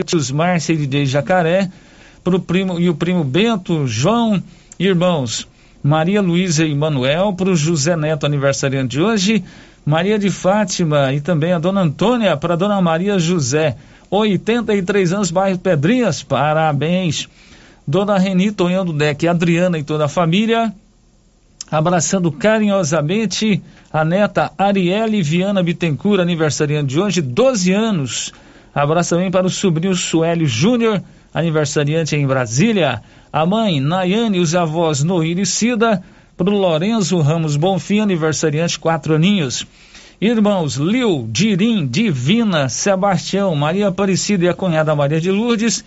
tios Márcia e de Jacaré, pro primo e o primo Bento, João, irmãos Maria Luísa e Manuel, para o José Neto aniversariante de hoje, Maria de Fátima e também a dona Antônia, para dona Maria José, 83 anos, bairro Pedrinhas, parabéns. Dona Reni Tonhão do Deck, Adriana e toda a família, abraçando carinhosamente a neta Arielle Viana Bittencourt, aniversariante de hoje, 12 anos. Abraço também para o sobrinho Suélio Júnior, aniversariante em Brasília. A mãe, Nayane, os avós Noir e Cida, para o Lorenzo Ramos Bonfim, aniversariante, quatro aninhos. Irmãos Lil, Dirim, Divina, Sebastião, Maria Aparecida e a cunhada Maria de Lourdes,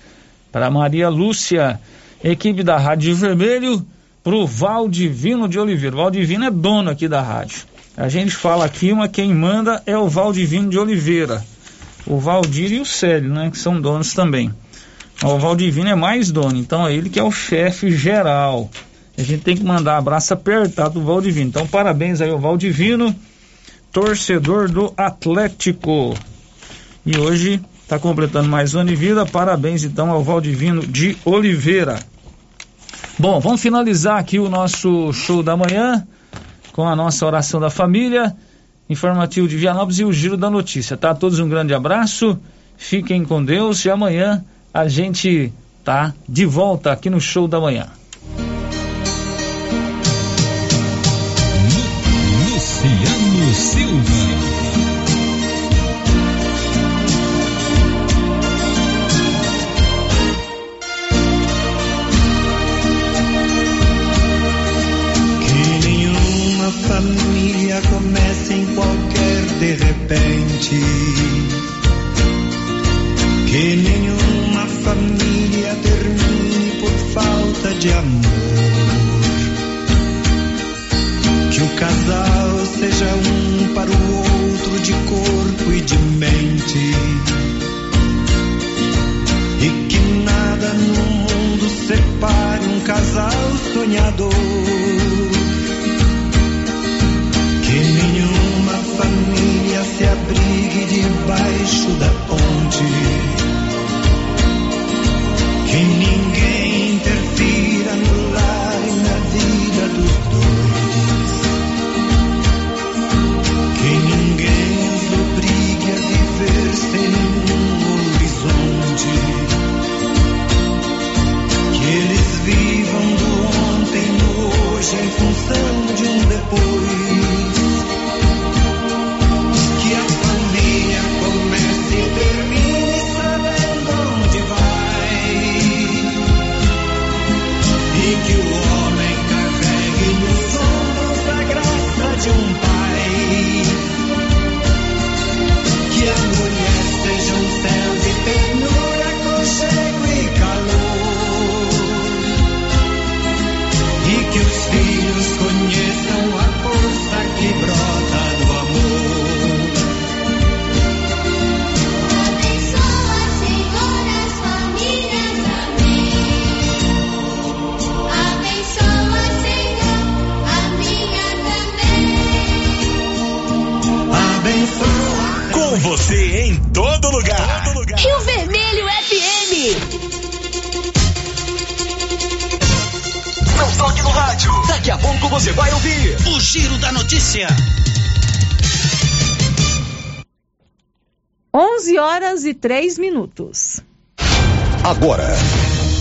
para Maria Lúcia, equipe da Rádio Vermelho, para o Valdivino de Oliveira. O Valdivino é dono aqui da rádio. A gente fala aqui, mas quem manda é o Valdivino de Oliveira. O Valdir e o Célio, né? Que são donos também. O Valdivino é mais dono, então é ele que é o chefe geral. A gente tem que mandar abraço apertado do Valdivino. Então, parabéns aí ao Valdivino, torcedor do Atlético. E hoje está completando mais um ano de vida. Parabéns então ao Valdivino de Oliveira. Bom, vamos finalizar aqui o nosso show da manhã com a nossa oração da família, informativo de Vianópolis e o giro da notícia. Tá? A todos um grande abraço, fiquem com Deus e amanhã a gente tá de volta aqui no show da manhã. Repente. Que nenhuma família termine por falta de amor. Que o casal seja um para o outro de corpo e de mente. E que nada no mundo separe um casal sonhador. Se abrigue debaixo da ponte. Que ninguém 3 minutos. Agora,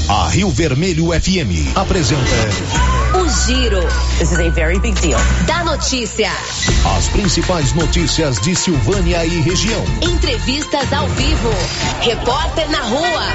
a Rio Vermelho FM apresenta O Giro. This is a very big deal. Da notícia. as principais notícias de Silvânia e região. Entrevistas ao vivo. Repórter na rua.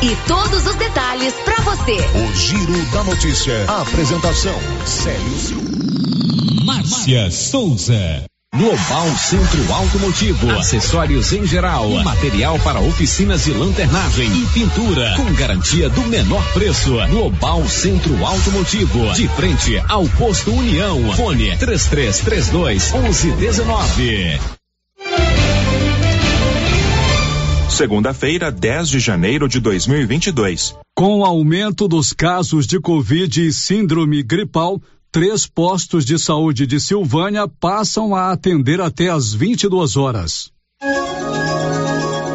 E todos os detalhes pra você. O Giro da Notícia. A apresentação: Célio Silva. Márcia Souza. Global Centro Automotivo, acessórios em geral, material para oficinas de lanternagem e pintura, com garantia do menor preço. Global Centro Automotivo, de frente ao posto União. Fone 3332 1119. Segunda-feira, 10 de janeiro de 2022. Com o aumento dos casos de Covid e síndrome gripal, três postos de saúde de Silvânia passam a atender até às 22 horas.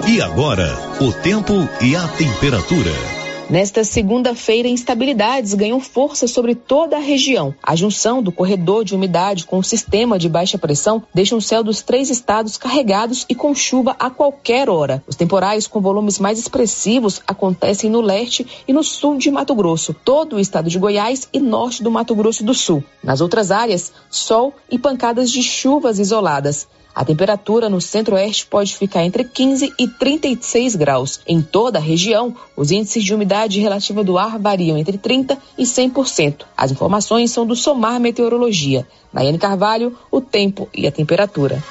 E agora, o tempo e a temperatura. Nesta segunda-feira, instabilidades ganham força sobre toda a região. A junção do corredor de umidade com o sistema de baixa pressão deixa o céu dos três estados carregados e com chuva a qualquer hora. Os temporais com volumes mais expressivos acontecem no leste e no sul de Mato Grosso, todo o estado de Goiás e norte do Mato Grosso do Sul. Nas outras áreas, sol e pancadas de chuvas isoladas. A temperatura no centro-oeste pode ficar entre 15 e 36 graus. Em toda a região, os índices de umidade relativa do ar variam entre 30 e 100%. As informações são do Somar Meteorologia. Nayane Carvalho, o tempo e a temperatura.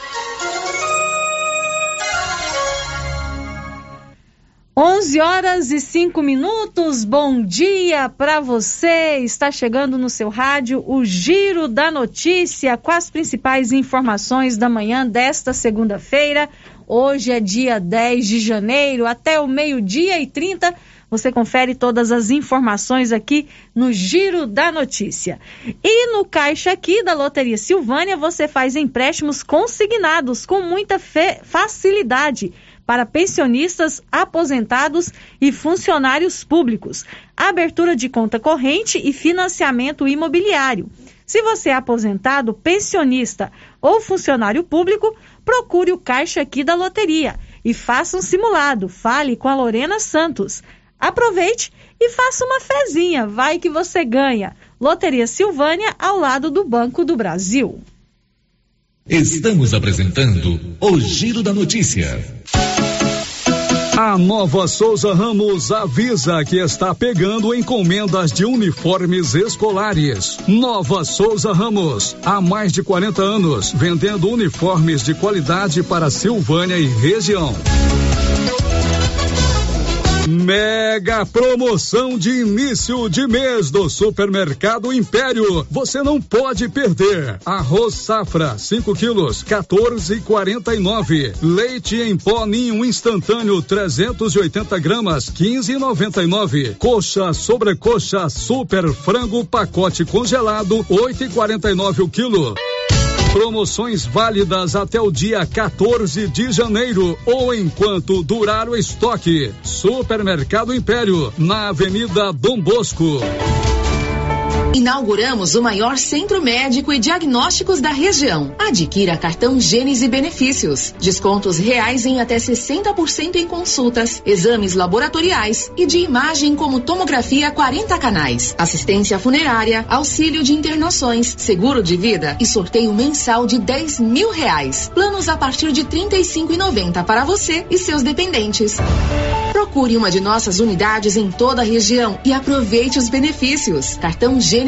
11 horas e 5 minutos. Bom dia para você. Está chegando no seu rádio o Giro da Notícia com as principais informações da manhã desta segunda-feira. Hoje é dia 10 de janeiro, até o meio-dia e 30. Você confere todas as informações aqui no Giro da Notícia. E no caixa aqui da Loteria Silvânia, você faz empréstimos consignados com muita facilidade para pensionistas, aposentados e funcionários públicos, abertura de conta corrente e financiamento imobiliário. Se você é aposentado, pensionista ou funcionário público, procure o caixa aqui da loteria e faça um simulado. Fale com a Lorena Santos. Aproveite e faça uma fezinha, vai que você ganha. Loteria Silvânia ao lado do Banco do Brasil. Estamos apresentando o Giro da Notícia. A Nova Souza Ramos avisa que está pegando encomendas de uniformes escolares. Nova Souza Ramos, há mais de 40 anos, vendendo uniformes de qualidade para Silvânia e região. Mega promoção de início de mês do Supermercado Império. Você não pode perder. Arroz safra, 5 quilos, 14,49. Leite em pó ninho instantâneo, 380 gramas, 15,99. Coxa sobrecoxa super frango pacote congelado, 8,49 o quilo. Promoções válidas até o dia 14 de janeiro ou enquanto durar o estoque. Supermercado Império, na Avenida Dom Bosco. Inauguramos o maior centro médico e diagnósticos da região. Adquira cartão Gênese Benefícios. Descontos reais em até 60% em consultas, exames laboratoriais e de imagem como tomografia 40 canais, assistência funerária, auxílio de internações, seguro de vida e sorteio mensal de 10 mil reais. Planos a partir de R$ 35,90 para você e seus dependentes. Procure uma de nossas unidades em toda a região e aproveite os benefícios. Cartão Gênese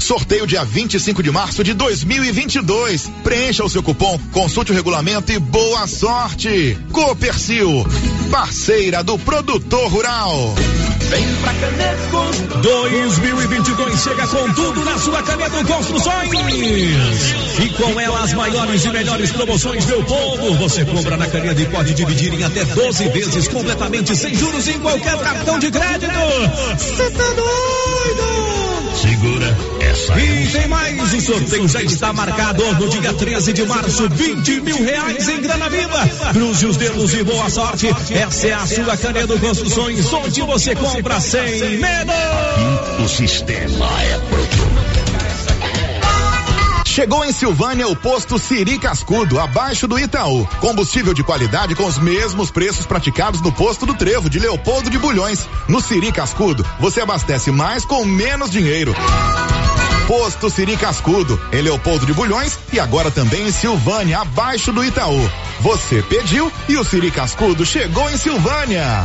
Sorteio dia 25 de março de 2022. Preencha o seu cupom, consulte o regulamento e boa sorte. Copercil, parceira do produtor rural. Vem pra Caneco. 2022 chega com tudo na sua Caneco Construções. E com ela as maiores e melhores promoções do povo. Você compra na Caneco e pode dividir em até 12 vezes completamente sem juros em qualquer cartão de crédito. Você tá doido? Segura. E tem mais, o sorteio já está marcado no dia 13 de março, 20 mil reais em grana viva. Cruze os dedos e boa sorte. Essa é a sua Canedo Construções, onde você compra sem medo. O sistema é Chegou em Silvânia o posto Siri Cascudo, abaixo do Itaú. Combustível de qualidade com os mesmos preços praticados no posto do Trevo de Leopoldo de Bulhões. No Siri Cascudo, você abastece mais com menos dinheiro. Posto Siri Cascudo, em Leopoldo de Bulhões e agora também em Silvânia, abaixo do Itaú. Você pediu e o Siri Cascudo chegou em Silvânia.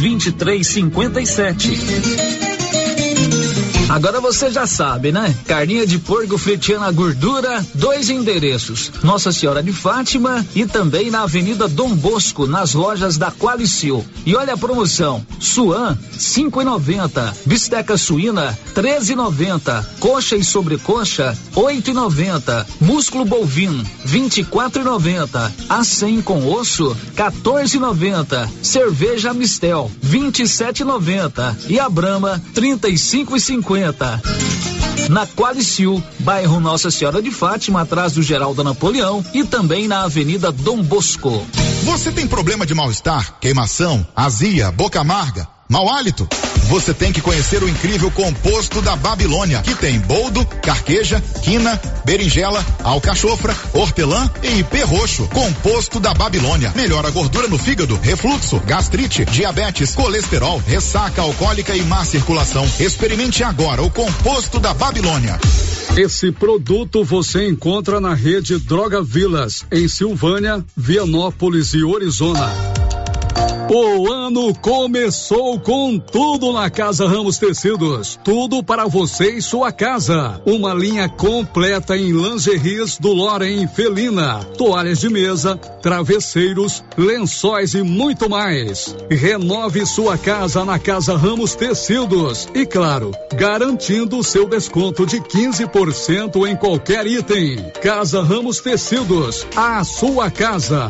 2357. Agora você já sabe, né? Carninha de porco fritiana gordura, dois endereços. Nossa Senhora de Fátima e também na Avenida Dom Bosco, nas lojas da Qualicil. E olha a promoção: Suan, cinco e noventa. Bisteca suína, treze e noventa. Coxa e sobrecoxa, oito e noventa. Músculo bovino, vinte e quatro e noventa. A100 com osso, 14,90. Cerveja Mistel, 27,90. E a Brahma, 35,50. Na Qualicil, bairro Nossa Senhora de Fátima, atrás do Geraldo Napoleão e também na Avenida Dom Bosco. Você tem problema de mal-estar, queimação, azia, boca amarga, mau hálito? Você tem que conhecer o incrível composto da Babilônia, que tem boldo, carqueja, quina, berinjela, alcachofra, hortelã e perroxo. Composto da Babilônia. Melhora a gordura no fígado, refluxo, gastrite, diabetes, colesterol, ressaca alcoólica e má circulação. Experimente agora o composto da Babilônia. Esse produto você encontra na rede Droga Vilas, em Silvânia, Vianópolis e Orizona. O ano começou com tudo na Casa Ramos Tecidos. Tudo para você e sua casa. Uma linha completa em lingeries do Loren Felina, toalhas de mesa, travesseiros, lençóis e muito mais. Renove sua casa na Casa Ramos Tecidos. E claro, garantindo seu desconto de 15% em qualquer item. Casa Ramos Tecidos, a sua casa.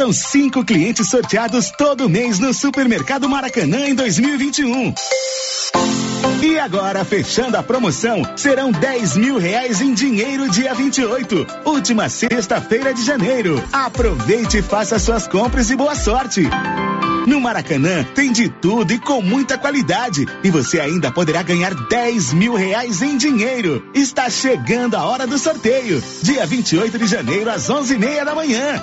Foram cinco clientes sorteados todo mês no Supermercado Maracanã em 2021. E agora, fechando a promoção, serão 10 mil reais em dinheiro dia 28, última sexta-feira de janeiro. Aproveite e faça suas compras e boa sorte. No Maracanã tem de tudo e com muita qualidade. E você ainda poderá ganhar 10 mil reais em dinheiro. Está chegando a hora do sorteio. Dia 28 de janeiro, às 11 e meia da manhã.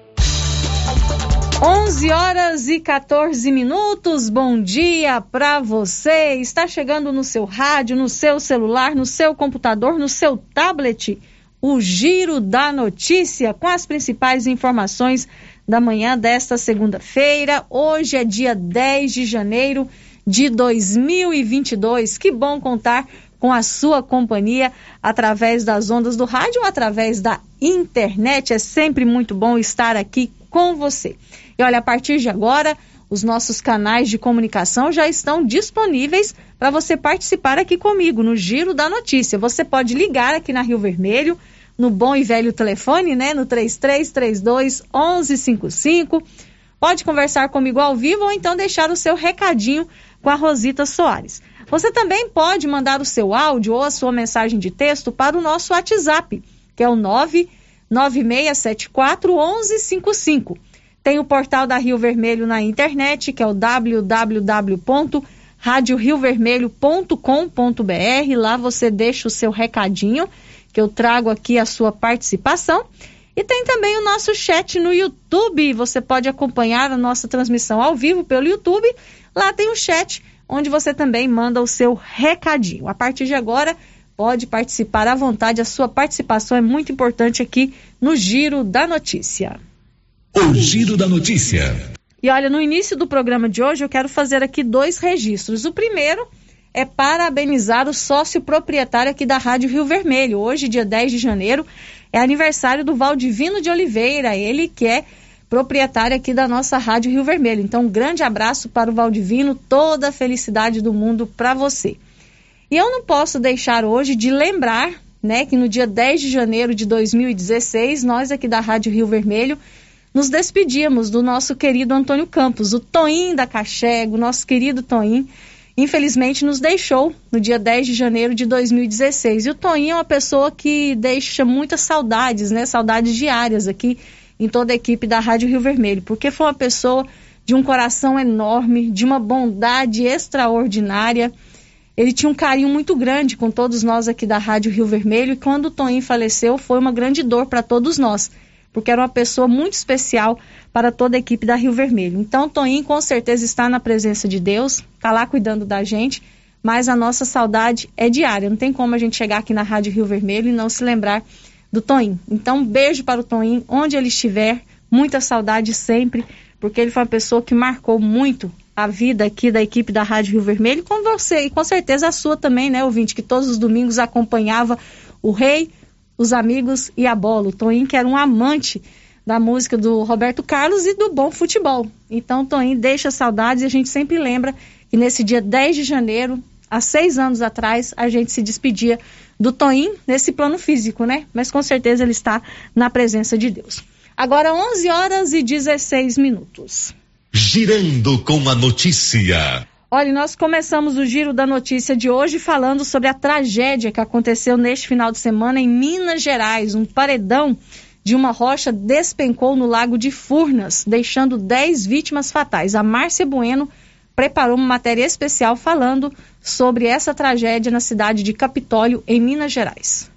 11 horas e 14 minutos. Bom dia para você. Está chegando no seu rádio, no seu celular, no seu computador, no seu tablet, o Giro da Notícia com as principais informações da manhã desta segunda-feira. Hoje é dia 10 de janeiro de 2022. Que bom contar com a sua companhia através das ondas do rádio através da internet. É sempre muito bom estar aqui com você. E olha, a partir de agora, Os nossos canais de comunicação já estão disponíveis para você participar aqui comigo no Giro da Notícia. Você pode ligar aqui na Rio Vermelho, no bom e velho telefone, né? No 3332 1155. Pode conversar comigo ao vivo ou então deixar o seu recadinho com a Rosita Soares. Você também pode mandar o seu áudio ou a sua mensagem de texto para o nosso WhatsApp, que é o 99674 1155. Tem o portal da Rio Vermelho na internet, que é o www.radioriovermelho.com.br. Lá você deixa o seu recadinho, que eu trago aqui a sua participação. E tem também o nosso chat no YouTube. Você pode acompanhar a nossa transmissão ao vivo pelo YouTube. Lá tem o chat, onde você também manda o seu recadinho. A partir de agora, pode participar à vontade. A sua participação é muito importante aqui no Giro da Notícia. O Giro da Notícia. E olha, no início do programa de hoje eu quero fazer aqui dois registros. O primeiro é parabenizar o sócio proprietário aqui da Rádio Rio Vermelho. Hoje, dia 10 de janeiro, é aniversário do Valdivino de Oliveira, ele que é proprietário aqui da nossa Rádio Rio Vermelho. Então, um grande abraço para o Valdivino, toda a felicidade do mundo para você. E eu não posso deixar hoje de lembrar, né, que no dia 10 de janeiro de 2016, nós aqui da Rádio Rio Vermelho nos despedíamos do nosso querido Antônio Campos, o Toim da Cachego, nosso querido Toim, infelizmente nos deixou no dia 10 de janeiro de 2016. E o Toim é uma pessoa que deixa muitas saudades, né? Saudades diárias aqui em toda a equipe da Rádio Rio Vermelho, porque foi uma pessoa de um coração enorme, de uma bondade extraordinária. Ele tinha um carinho muito grande com todos nós aqui da Rádio Rio Vermelho e quando o Toim faleceu foi uma grande dor para todos nós porque era uma pessoa muito especial para toda a equipe da Rio Vermelho. Então, Toninho com certeza está na presença de Deus, está lá cuidando da gente, mas a nossa saudade é diária. Não tem como a gente chegar aqui na Rádio Rio Vermelho e não se lembrar do Toninho. Então, um beijo para o Toninho, onde ele estiver, muita saudade sempre, porque ele foi uma pessoa que marcou muito a vida aqui da equipe da Rádio Rio Vermelho, com você e com certeza a sua também, né, ouvinte, que todos os domingos acompanhava o Rei, os amigos e a bola. O Toninho que era um amante da música do Roberto Carlos e do bom futebol. Então, Toninho deixa saudades e a gente sempre lembra que nesse dia 10 de janeiro, há seis anos atrás, a gente se despedia do Toninho nesse plano físico, né? Mas com certeza ele está na presença de Deus. Agora 11 horas e 16 minutos. Girando com a notícia. Olha, nós começamos o giro da notícia de hoje falando sobre a tragédia que aconteceu neste final de semana em Minas Gerais. Um paredão de uma rocha despencou no lago de Furnas, deixando 10 vítimas fatais. A Márcia Bueno preparou uma matéria especial falando sobre essa tragédia na cidade de Capitólio, em Minas Gerais.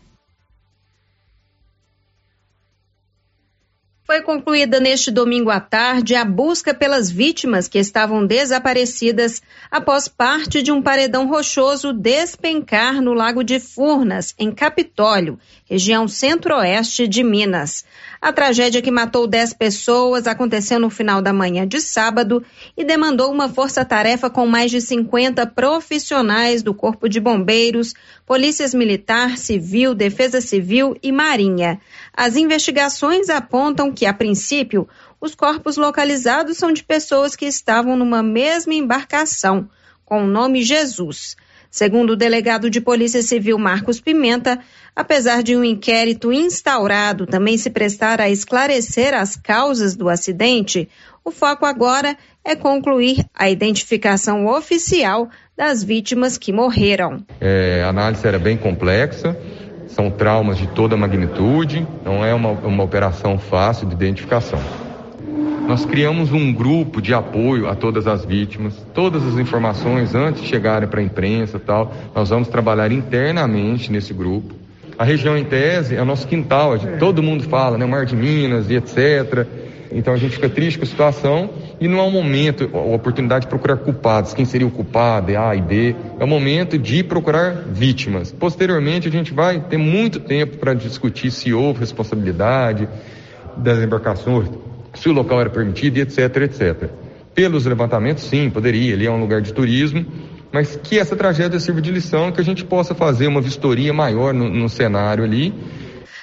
Foi concluída neste domingo à tarde a busca pelas vítimas que estavam desaparecidas após parte de um paredão rochoso despencar no Lago de Furnas, em Capitólio, região centro-oeste de Minas. A tragédia que matou 10 pessoas aconteceu no final da manhã de sábado e demandou uma força-tarefa com mais de 50 profissionais do Corpo de Bombeiros, Polícias Militar, Civil, Defesa Civil e Marinha. As investigações apontam que, a princípio, os corpos localizados são de pessoas que estavam numa mesma embarcação, com o nome Jesus. Segundo o delegado de Polícia Civil Marcos Pimenta, apesar de um inquérito instaurado também se prestar a esclarecer as causas do acidente, o foco agora é concluir a identificação oficial das vítimas que morreram. É, a análise era bem complexa, são traumas de toda magnitude, não é uma, uma operação fácil de identificação. Nós criamos um grupo de apoio a todas as vítimas, todas as informações antes de chegarem para a imprensa tal, nós vamos trabalhar internamente nesse grupo. A região em tese é o nosso quintal, todo mundo fala, né, o Mar de Minas e etc. Então a gente fica triste com a situação e não é um momento, a oportunidade de procurar culpados, quem seria o culpado, é A e B. É o momento de procurar vítimas. Posteriormente a gente vai ter muito tempo para discutir se houve responsabilidade das embarcações, se o local era permitido, etc, etc. Pelos levantamentos, sim, poderia, ele é um lugar de turismo, mas que essa tragédia sirva de lição, que a gente possa fazer uma vistoria maior no, no cenário ali.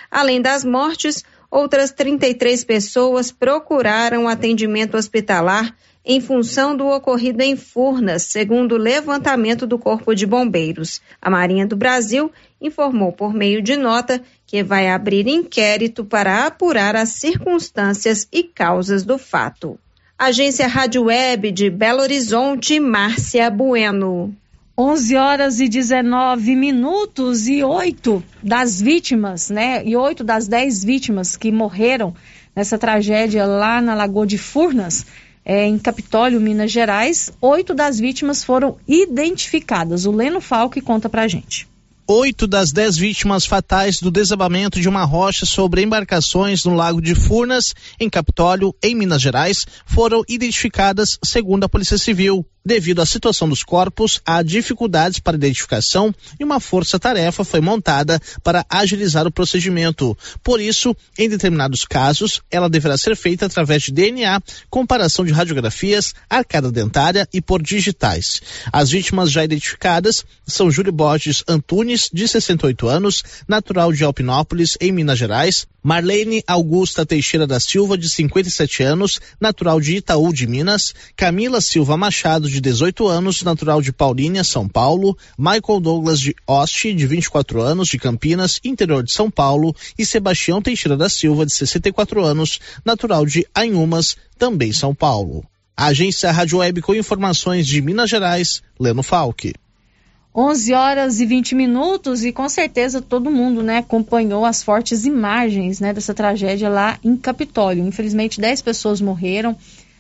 Além das mortes, outras 33 pessoas procuraram atendimento hospitalar em função do ocorrido em Furnas, segundo o levantamento do Corpo de Bombeiros. A Marinha do Brasil informou por meio de nota que vai abrir inquérito para apurar as circunstâncias e causas do fato. Agência Rádio Web de Belo Horizonte, Márcia Bueno. 11 horas e 19 minutos e oito das vítimas, né? E oito das dez vítimas que morreram nessa tragédia lá na Lagoa de Furnas, é, em Capitólio, Minas Gerais. Oito das vítimas foram identificadas. O Leno Falque conta pra gente. Oito das dez vítimas fatais do desabamento de uma rocha sobre embarcações no Lago de Furnas, em Capitólio, em Minas Gerais, foram identificadas segundo a Polícia Civil. Devido à situação dos corpos, há dificuldades para identificação e uma força-tarefa foi montada para agilizar o procedimento. Por isso, em determinados casos, ela deverá ser feita através de DNA, comparação de radiografias, arcada dentária e por digitais. As vítimas já identificadas são Júlio Borges Antunes, de 68 anos, natural de Alpinópolis, em Minas Gerais, Marlene Augusta Teixeira da Silva, de 57 anos, natural de Itaú de Minas, Camila Silva Machado, de 18 anos, natural de Paulínia, São Paulo, Michael Douglas de Oste, de 24 anos, de Campinas, interior de São Paulo, e Sebastião Teixeira da Silva, de 64 anos, natural de Anhumas, também São Paulo. A agência Rádio Web com informações de Minas Gerais, Leno Falque. 11 horas e 20 minutos e com certeza todo mundo, né, acompanhou as fortes imagens, né, dessa tragédia lá em Capitólio. Infelizmente 10 pessoas morreram,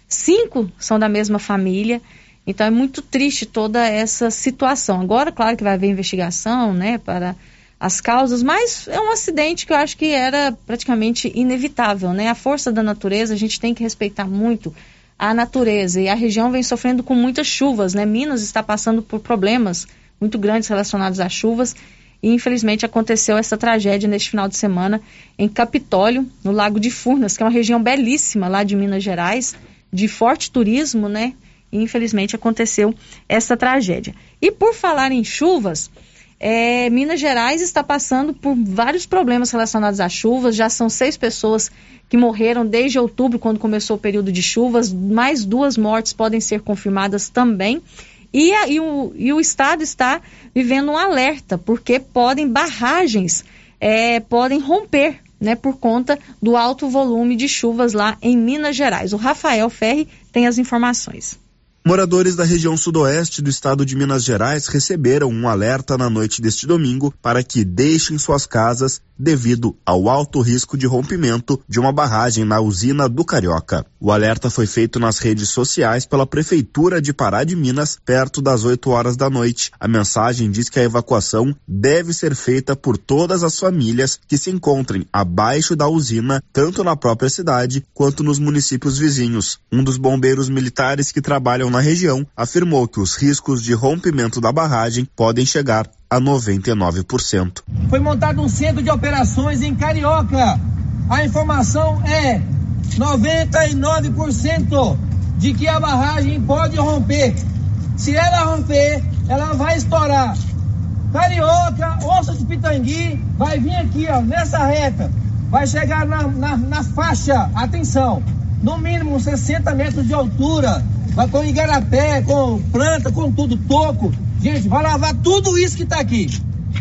cinco são da mesma família. Então é muito triste toda essa situação. Agora, claro que vai haver investigação, né, para as causas, mas é um acidente que eu acho que era praticamente inevitável, né? A força da natureza, a gente tem que respeitar muito a natureza e a região vem sofrendo com muitas chuvas, né? Minas está passando por problemas muito grandes relacionados às chuvas. E infelizmente aconteceu essa tragédia neste final de semana em Capitólio, no Lago de Furnas, que é uma região belíssima lá de Minas Gerais, de forte turismo, né? Infelizmente aconteceu essa tragédia. E por falar em chuvas, é, Minas Gerais está passando por vários problemas relacionados às chuvas. Já são seis pessoas que morreram desde outubro, quando começou o período de chuvas. Mais duas mortes podem ser confirmadas também. E, a, e, o, e o Estado está vivendo um alerta, porque podem barragens é, podem romper né, por conta do alto volume de chuvas lá em Minas Gerais. O Rafael Ferri tem as informações. Moradores da região sudoeste do estado de Minas Gerais receberam um alerta na noite deste domingo para que deixem suas casas devido ao alto risco de rompimento de uma barragem na usina do Carioca. O alerta foi feito nas redes sociais pela Prefeitura de Pará de Minas, perto das 8 horas da noite. A mensagem diz que a evacuação deve ser feita por todas as famílias que se encontrem abaixo da usina, tanto na própria cidade quanto nos municípios vizinhos. Um dos bombeiros militares que trabalham na região afirmou que os riscos de rompimento da barragem podem chegar a 99%. Foi montado um centro de operações em Carioca. A informação é 99% de que a barragem pode romper. Se ela romper, ela vai estourar. Carioca, Onça de Pitangui, vai vir aqui, ó, nessa reta. Vai chegar na, na, na faixa, atenção, no mínimo 60 metros de altura. Vai com igarapé, com planta, com tudo, toco. Gente, vai lavar tudo isso que está aqui.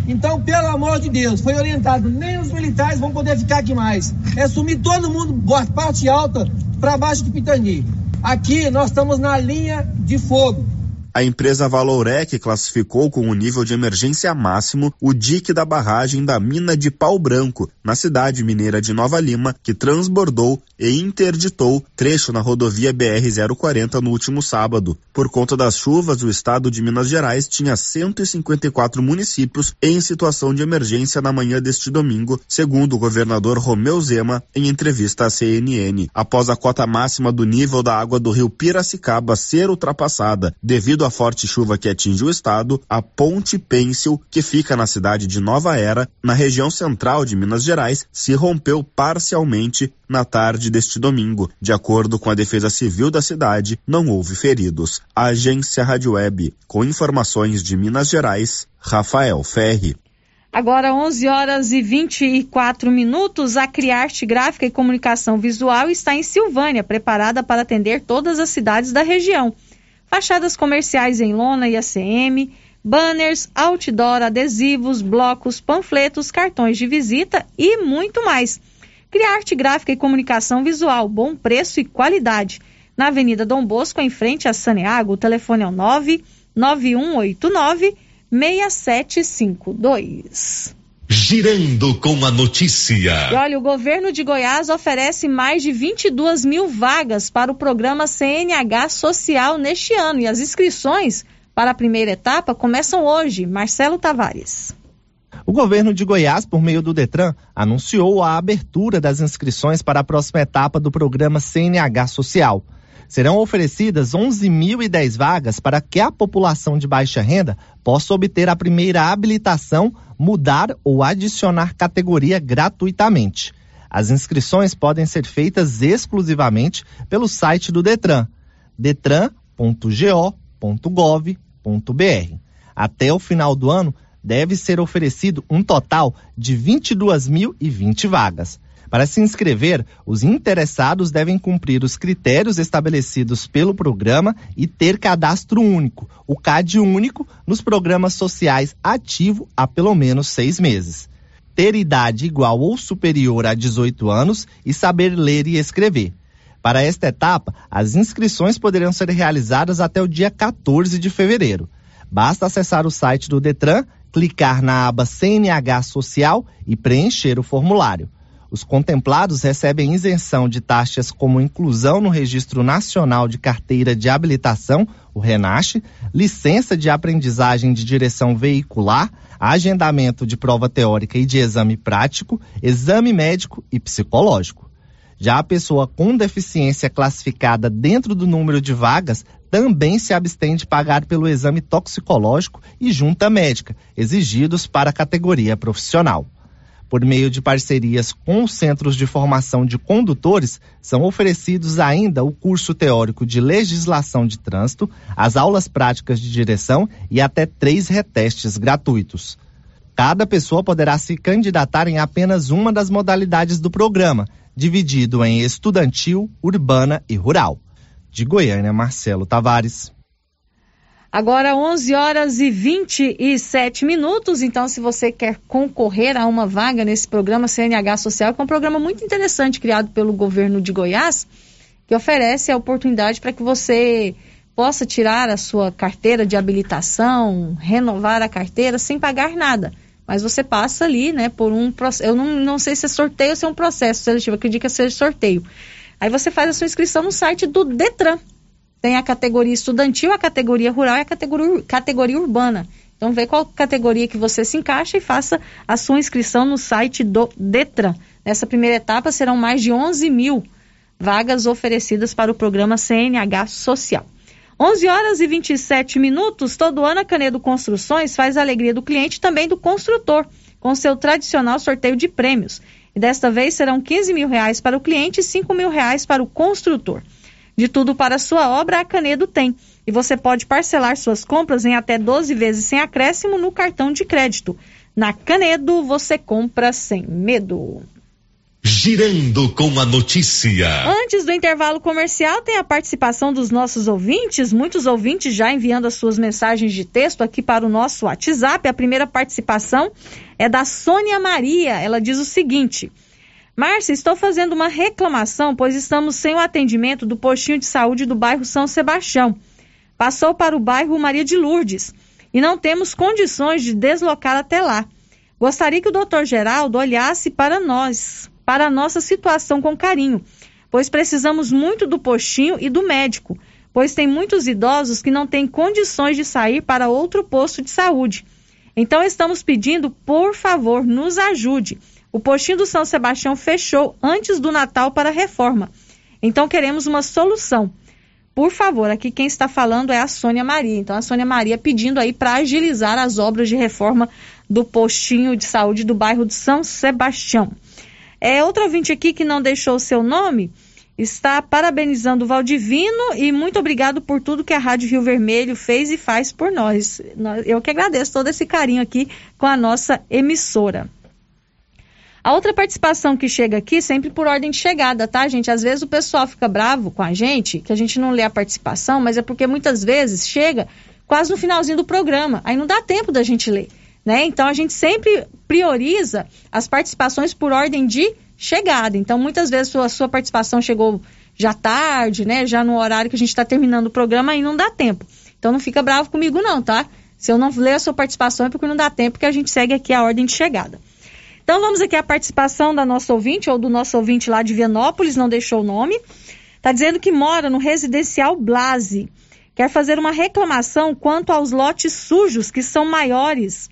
Então, pelo amor de Deus, foi orientado, nem os militares vão poder ficar aqui mais. É sumir todo mundo, parte alta, para baixo de Pitangui. Aqui nós estamos na linha de fogo. A empresa Valorec classificou com o nível de emergência máximo o dique da barragem da mina de Pau Branco, na cidade mineira de Nova Lima, que transbordou e interditou trecho na rodovia BR-040 no último sábado. Por conta das chuvas, o estado de Minas Gerais tinha 154 municípios em situação de emergência na manhã deste domingo, segundo o governador Romeu Zema em entrevista à CNN. Após a cota máxima do nível da água do rio Piracicaba ser ultrapassada devido à forte chuva que atinge o estado, a Ponte Pêncil, que fica na cidade de Nova Era, na região central de Minas Gerais, se rompeu parcialmente na tarde deste domingo. De acordo com a Defesa Civil da cidade, não houve feridos. A agência Rádio Web, com informações de Minas Gerais, Rafael Ferri. Agora, 11 horas e 24 minutos, a Criarte Gráfica e Comunicação Visual está em Silvânia, preparada para atender todas as cidades da região. Fachadas comerciais em lona e ACM, banners, outdoor, adesivos, blocos, panfletos, cartões de visita e muito mais. Criarte Gráfica e Comunicação Visual, bom preço e qualidade. Na Avenida Dom Bosco, em frente a Saneago, o telefone é o 99189 6752. Girando com a notícia. E olha, o governo de Goiás oferece mais de 22 mil vagas para o programa CNH Social neste ano. E as inscrições para a primeira etapa começam hoje. Marcelo Tavares. O governo de Goiás, por meio do Detran, anunciou a abertura das inscrições para a próxima etapa do programa CNH Social. Serão oferecidas 11.010 vagas para que a população de baixa renda possa obter a primeira habilitação, mudar ou adicionar categoria gratuitamente. As inscrições podem ser feitas exclusivamente pelo site do Detran, detran.go.gov.br. Até o final do ano, deve ser oferecido um total de 22.020 vagas. Para se inscrever, os interessados devem cumprir os critérios estabelecidos pelo programa e ter cadastro único, o CAD único, nos programas sociais ativo há pelo menos seis meses. Ter idade igual ou superior a 18 anos e saber ler e escrever. Para esta etapa, as inscrições poderão ser realizadas até o dia 14 de fevereiro. Basta acessar o site do Detran, clicar na aba CNH Social e preencher o formulário. Os contemplados recebem isenção de taxas como inclusão no Registro Nacional de Carteira de Habilitação, o RENASH, licença de aprendizagem de direção veicular, agendamento de prova teórica e de exame prático, exame médico e psicológico. Já a pessoa com deficiência classificada dentro do número de vagas também se abstém de pagar pelo exame toxicológico e junta médica, exigidos para a categoria profissional. Por meio de parcerias com os centros de formação de condutores, são oferecidos ainda o curso teórico de legislação de trânsito, as aulas práticas de direção e até três retestes gratuitos. Cada pessoa poderá se candidatar em apenas uma das modalidades do programa, dividido em estudantil, urbana e rural. De Goiânia, Marcelo Tavares. Agora 11 horas e 27 minutos, então se você quer concorrer a uma vaga nesse programa CNH Social, que é um programa muito interessante criado pelo governo de Goiás, que oferece a oportunidade para que você possa tirar a sua carteira de habilitação, renovar a carteira sem pagar nada. Mas você passa ali, né, por um processo. Eu não, não sei se é sorteio ou se é um processo seletivo, acredito que seja sorteio. Aí você faz a sua inscrição no site do Detran. Tem a categoria estudantil, a categoria rural e a categoria, categoria urbana. Então vê qual categoria que você se encaixa e faça a sua inscrição no site do Detran. Nessa primeira etapa serão mais de 11 mil vagas oferecidas para o programa CNH Social. 11 horas e 27 minutos. Todo ano a Canedo Construções faz a alegria do cliente e também do construtor, com seu tradicional sorteio de prêmios. E desta vez serão 15 mil reais para o cliente e 5 mil reais para o construtor. De tudo para sua obra, a Canedo tem. E você pode parcelar suas compras em até 12 vezes sem acréscimo no cartão de crédito. Na Canedo, você compra sem medo. Girando com a notícia. Antes do intervalo comercial, tem a participação dos nossos ouvintes. Muitos ouvintes já enviando as suas mensagens de texto aqui para o nosso WhatsApp. A primeira participação é da Sônia Maria. Ela diz o seguinte. Márcia, estou fazendo uma reclamação, pois estamos sem o atendimento do postinho de saúde do bairro São Sebastião. Passou para o bairro Maria de Lourdes e não temos condições de deslocar até lá. Gostaria que o doutor Geraldo olhasse para nós, para a nossa situação com carinho, pois precisamos muito do postinho e do médico, pois tem muitos idosos que não têm condições de sair para outro posto de saúde. Então estamos pedindo, por favor, nos ajude. O postinho do São Sebastião fechou antes do Natal para reforma. Então queremos uma solução. Por favor, aqui quem está falando é a Sônia Maria. Então a Sônia Maria pedindo aí para agilizar as obras de reforma do postinho de saúde do bairro de São Sebastião. É outra ouvinte aqui que não deixou o seu nome está parabenizando o Valdivino e muito obrigado por tudo que a Rádio Rio Vermelho fez e faz por. Nós- Eu que agradeço todo esse carinho aqui com a nossa emissora. A outra participação que chega aqui, sempre por ordem de chegada, tá, gente? Às vezes o pessoal fica bravo com a gente, que a gente não lê a participação, mas é porque muitas vezes chega quase no finalzinho do programa. Aí não dá tempo da gente ler, né? Então a gente sempre prioriza as participações por ordem de chegada. Então muitas vezes a sua participação chegou já tarde, né? Já no horário que a gente está terminando o programa, aí não dá tempo. Então não fica bravo comigo, não, tá? Se eu não ler a sua participação é porque não dá tempo, porque a gente segue aqui a ordem de chegada. Então vamos aqui à participação da nossa ouvinte, ou do nosso ouvinte lá de Vianópolis, não deixou o nome. Está dizendo que mora no residencial Blase. Quer fazer uma reclamação quanto aos lotes sujos, que são maiores.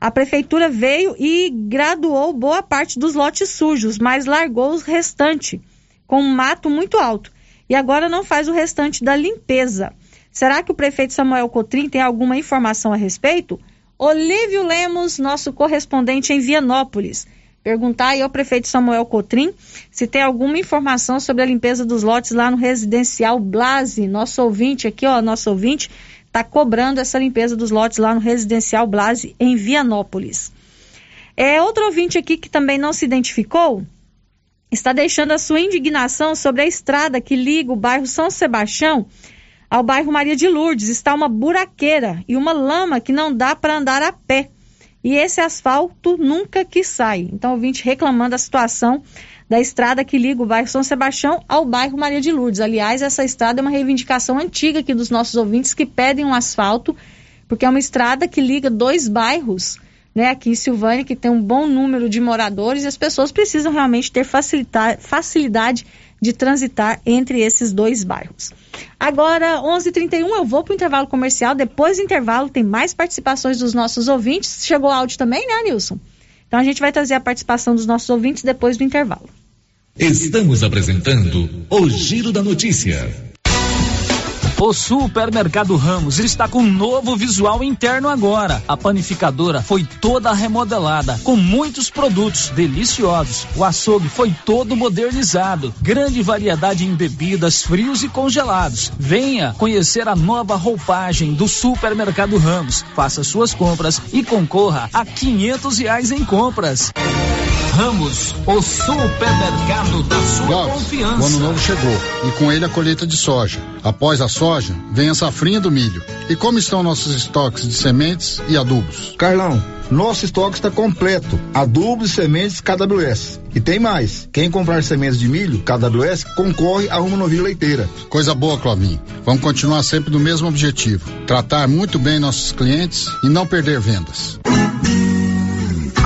A prefeitura veio e graduou boa parte dos lotes sujos, mas largou os restantes, com um mato muito alto. E agora não faz o restante da limpeza. Será que o prefeito Samuel Cotrim tem alguma informação a respeito? Olívio Lemos, nosso correspondente em Vianópolis. Perguntar aí ao prefeito Samuel Cotrim se tem alguma informação sobre a limpeza dos lotes lá no residencial Blase. Nosso ouvinte aqui, ó, nosso ouvinte está cobrando essa limpeza dos lotes lá no residencial Blase em Vianópolis. É outro ouvinte aqui que também não se identificou, está deixando a sua indignação sobre a estrada que liga o bairro São Sebastião ao bairro Maria de Lourdes. Está uma buraqueira e uma lama que não dá para andar a pé. E esse asfalto nunca que sai. Então, ouvinte reclamando da situação da estrada que liga o bairro São Sebastião ao bairro Maria de Lourdes. Aliás, essa estrada é uma reivindicação antiga aqui dos nossos ouvintes que pedem um asfalto, porque é uma estrada que liga dois bairros, né, aqui em Silvânia, que tem um bom número de moradores e as pessoas precisam realmente ter facilidade de transitar entre esses dois bairros. Agora, 11h31, eu vou para o intervalo comercial. Depois do intervalo, tem mais participações dos nossos ouvintes. Chegou áudio também, né, Nilson? Então a gente vai trazer a participação dos nossos ouvintes depois do intervalo. Estamos apresentando o Giro da Notícia. O Supermercado Ramos está com um novo visual interno agora. A panificadora foi toda remodelada, com muitos produtos deliciosos. O açougue foi todo modernizado. Grande variedade em bebidas, frios e congelados. Venha conhecer a nova roupagem do Supermercado Ramos. Faça suas compras e concorra a quinhentos reais em compras. Ramos, o supermercado da sua Clóvis, confiança. o ano novo chegou e com ele a colheita de soja. Após a soja, vem a safrinha do milho. E como estão nossos estoques de sementes e adubos? Carlão, nosso estoque está completo. Adubos e sementes KWS. E tem mais. Quem comprar sementes de milho KWS concorre a uma novilha leiteira. Coisa boa, Clovinho. Vamos continuar sempre no mesmo objetivo: tratar muito bem nossos clientes e não perder vendas.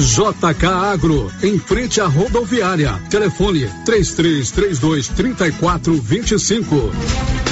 JK Agro, em frente à rodoviária. Telefone 3332 3425.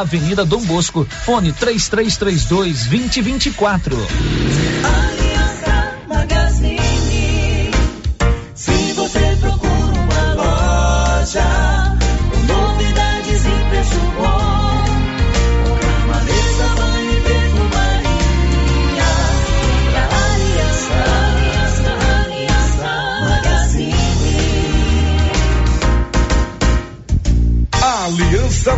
Avenida Dom Bosco, fone 3332 2024. Aliança Magazine. Se você procura uma loja novidades e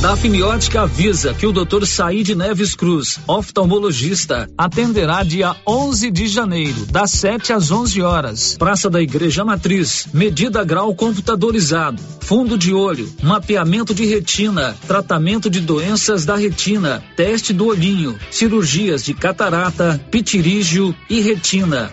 Dafniótica avisa que o Dr. Said Neves Cruz, oftalmologista, atenderá dia 11 de janeiro, das 7 às 11 horas. Praça da Igreja Matriz. Medida grau computadorizado. Fundo de olho. Mapeamento de retina. Tratamento de doenças da retina. Teste do olhinho. Cirurgias de catarata, pitirígio e retina.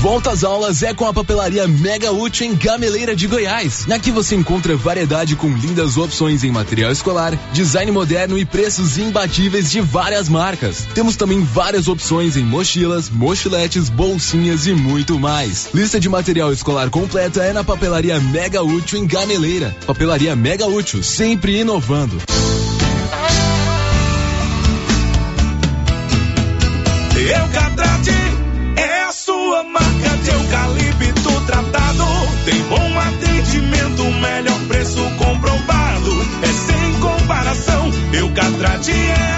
Volta às aulas é com a papelaria Mega Útil em Gameleira de Goiás. Aqui você encontra variedade com lindas opções em material escolar, design moderno e preços imbatíveis de várias marcas. Temos também várias opções em mochilas, mochiletes, bolsinhas e muito mais. Lista de material escolar completa é na papelaria Mega Útil em Gameleira. Papelaria Mega Útil, sempre inovando. Eucatrate é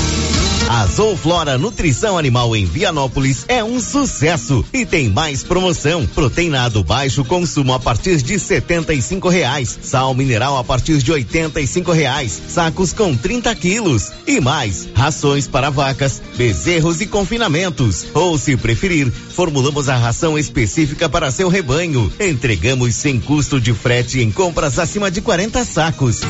A Zooflora Nutrição Animal em Vianópolis é um sucesso e tem mais promoção. Proteinado baixo consumo a partir de setenta e cinco reais. Sal mineral a partir de oitenta e cinco reais. Sacos com 30 quilos. E mais, rações para vacas, bezerros e confinamentos. Ou se preferir, formulamos a ração específica para seu rebanho. Entregamos sem custo de frete em compras acima de 40 sacos.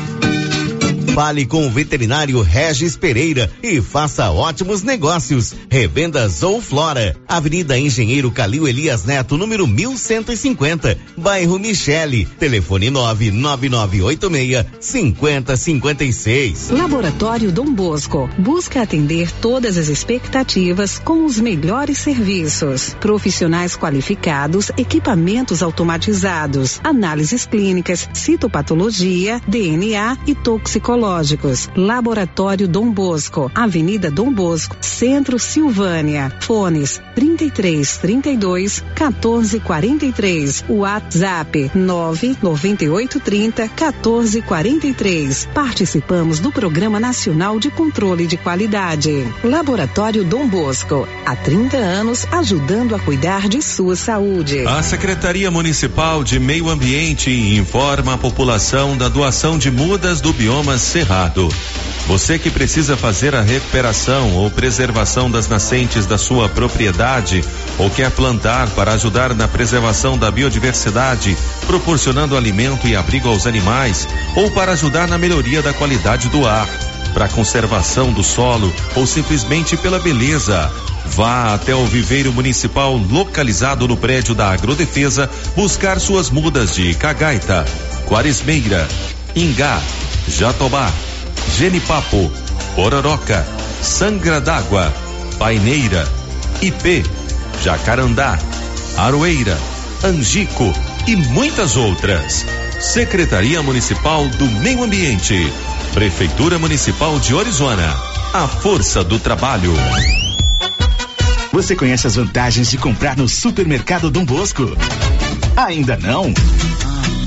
Fale com o veterinário Regis Pereira e faça ótimos negócios. Revendas ou Flora, Avenida Engenheiro Calil Elias Neto, número 1150, bairro Michele. Telefone 99986 5056. Laboratório Dom Bosco busca atender todas as expectativas com os melhores serviços. Profissionais qualificados, equipamentos automatizados, análises clínicas, citopatologia, DNA e toxicológicos. Laboratório Dom Bosco, Avenida Dom Bosco, Centro Silvânia. Fones 33 32 14 43. WhatsApp 998 30 14 43. Participamos do Programa Nacional de Controle de Qualidade. Laboratório Dom Bosco, há 30 anos ajudando a cuidar de sua saúde. A Secretaria Municipal de Meio Ambiente informa a população da doação de mudas do bioma Cerrado. Você que precisa fazer a recuperação ou preservação das nascentes da sua propriedade ou quer plantar para ajudar na preservação da biodiversidade, proporcionando alimento e abrigo aos animais ou para ajudar na melhoria da qualidade do ar, para conservação do solo ou simplesmente pela beleza. Vá até o viveiro municipal localizado no prédio da Agrodefesa buscar suas mudas de cagaita, quaresmeira, ingá, jatobá, genipapo, pororoca, sangra d'água, paineira, ipê, jacarandá, aroeira, angico e muitas outras. Secretaria Municipal do Meio Ambiente, Prefeitura Municipal de Orizona. A força do trabalho. Você conhece as vantagens de comprar no Supermercado Dom Bosco? Ainda não?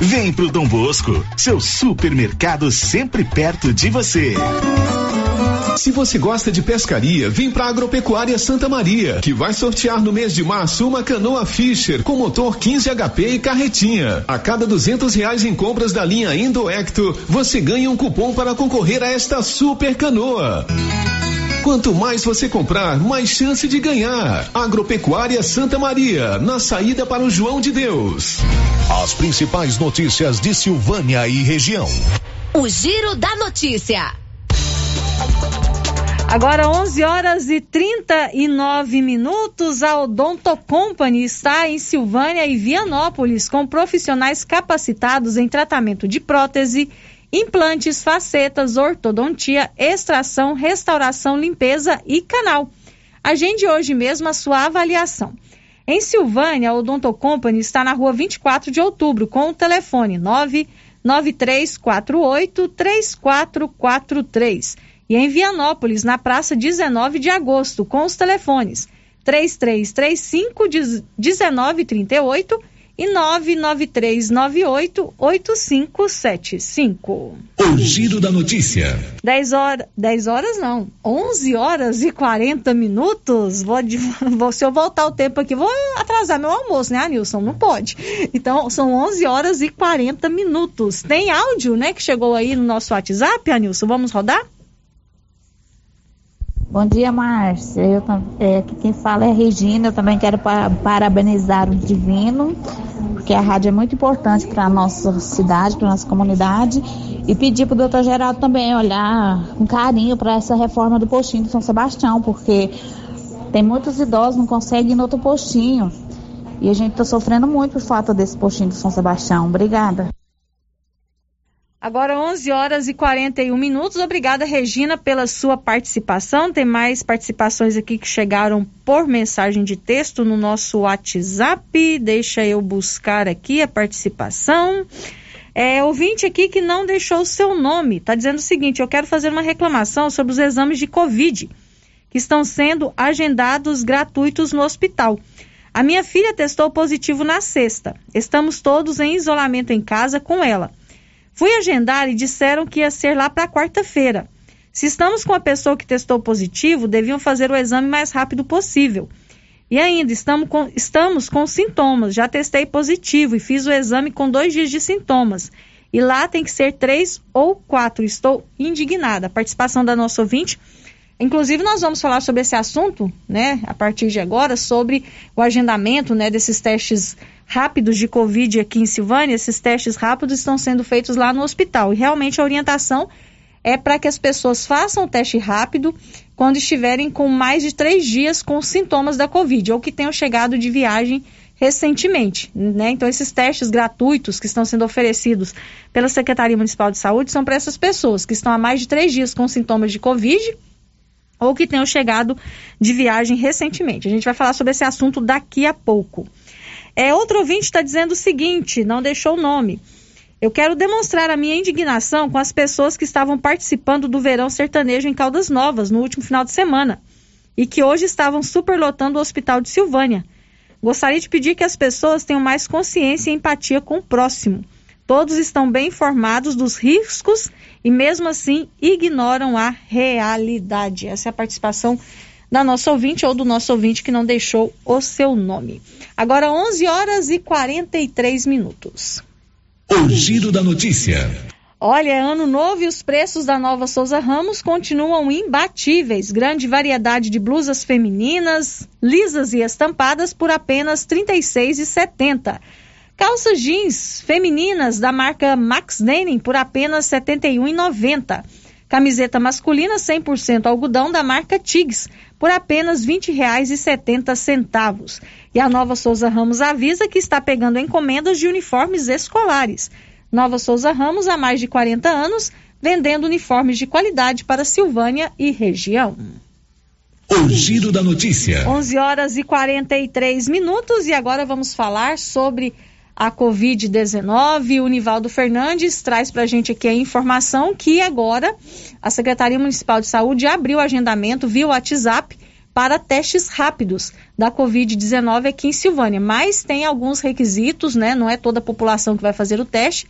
Vem pro Dom Bosco, seu supermercado sempre perto de você. Se você gosta de pescaria, vem para Agropecuária Santa Maria, que vai sortear no mês de março uma canoa Fisher com motor 15 HP e carretinha. A cada duzentos reais em compras da linha Indo Ecto, você ganha um cupom para concorrer a esta super canoa. Quanto mais você comprar, mais chance de ganhar. Agropecuária Santa Maria, na saída para o João de Deus. As principais notícias de Silvânia e região. O Giro da Notícia. Agora 11 horas e 39 minutos, a Odonto Company está em Silvânia e Vianópolis com profissionais capacitados em tratamento de prótese, implantes, facetas, ortodontia, extração, restauração, limpeza e canal. Agende hoje mesmo a sua avaliação. Em Silvânia, a Odonto Company está na rua 24 de outubro com o telefone 99348 3443 e em Vianópolis, na praça 19 de agosto, com os telefones 3335 1938 e 99398 8575. O Giro da Notícia. 10 horas, 10 horas não, 11 horas e 40 minutos. Vou, vou, se eu voltar o tempo aqui, vou atrasar meu almoço, né, Nilson? Não pode. Então, são 11 horas e 40 minutos. Tem áudio, né, que chegou aí no nosso WhatsApp, Anilson? Vamos rodar? Bom dia, Márcia. Eu, é, quem fala é Regina. Eu também quero parabenizar o Divino, porque a rádio é muito importante para a nossa cidade, para a nossa comunidade. E pedir para o doutor Geraldo também olhar com carinho para essa reforma do postinho de São Sebastião, porque tem muitos idosos não conseguem ir no outro postinho. E a gente está sofrendo muito por falta desse postinho de São Sebastião. Obrigada. Agora 11 horas e 41 minutos. Obrigada, Regina, pela sua participação. Tem mais participações aqui que chegaram por mensagem de texto no nosso WhatsApp. Deixa eu buscar aqui a participação. É, ouvinte aqui que não deixou o seu nome. Está dizendo o seguinte: eu quero fazer uma reclamação sobre os exames de Covid que estão sendo agendados gratuitos no hospital. A minha filha testou positivo na sexta. Estamos todos em isolamento em casa com ela. Fui agendar e disseram que ia ser lá para quarta-feira. Se estamos com a pessoa que testou positivo, deviam fazer o exame mais rápido possível. E ainda, estamos com, estamos com sintomas. Já testei positivo e fiz o exame com dois dias de sintomas. E lá tem que ser três ou quatro. Estou indignada. A participação da nossa ouvinte. Inclusive, nós vamos falar sobre esse assunto, né, a partir de agora, sobre o agendamento, né, desses testes rápidos de Covid aqui em Silvânia, esses testes rápidos estão sendo feitos lá no hospital. E realmente a orientação é para que as pessoas façam o teste rápido quando estiverem com mais de três dias com sintomas da Covid, ou que tenham chegado de viagem recentemente. Né? Então, esses testes gratuitos que estão sendo oferecidos pela Secretaria Municipal de Saúde são para essas pessoas que estão há mais de três dias com sintomas de Covid ou que tenham chegado de viagem recentemente. A gente vai falar sobre esse assunto daqui a pouco. É, outro ouvinte está dizendo o seguinte, não deixou o nome. Eu quero demonstrar a minha indignação com as pessoas que estavam participando do verão sertanejo em Caldas Novas no último final de semana e que hoje estavam superlotando o hospital de Silvânia. Gostaria de pedir que as pessoas tenham mais consciência e empatia com o próximo. Todos estão bem informados dos riscos e, mesmo assim, ignoram a realidade. Essa é a participação da nossa ouvinte ou do nosso ouvinte que não deixou o seu nome. Agora 11 horas e 43 minutos. O giro da notícia. Olha, é ano novo e os preços da nova Souza Ramos continuam imbatíveis. Grande variedade de blusas femininas, lisas e estampadas por apenas R$ 36,70. Calças jeans femininas da marca Max Denim por apenas R$ 71,90. Camiseta masculina 100% algodão da marca Tigs por apenas R$ 20,70. E a Nova Souza Ramos avisa que está pegando encomendas de uniformes escolares. Nova Souza Ramos, há mais de 40 anos, vendendo uniformes de qualidade para Silvânia e região. O giro da notícia. 11 horas e 43 minutos e agora vamos falar sobre a Covid-19. O Nivaldo Fernandes traz para a gente aqui a informação que agora a Secretaria Municipal de Saúde abriu o agendamento via WhatsApp para testes rápidos da Covid-19 aqui em Silvânia. Mas tem alguns requisitos, né? Não é toda a população que vai fazer o teste.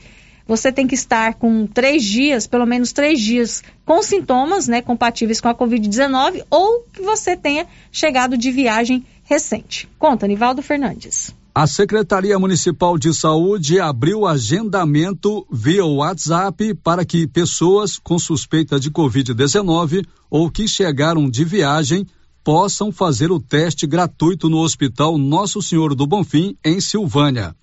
Você tem que estar com três dias, pelo menos três dias, com sintomas, né, compatíveis com a Covid-19, ou que você tenha chegado de viagem recente. Conta, Nivaldo Fernandes. A Secretaria Municipal de Saúde abriu agendamento via WhatsApp para que pessoas com suspeita de Covid-19 ou que chegaram de viagem possam fazer o teste gratuito no Hospital Nosso Senhor do Bonfim, em Silvânia.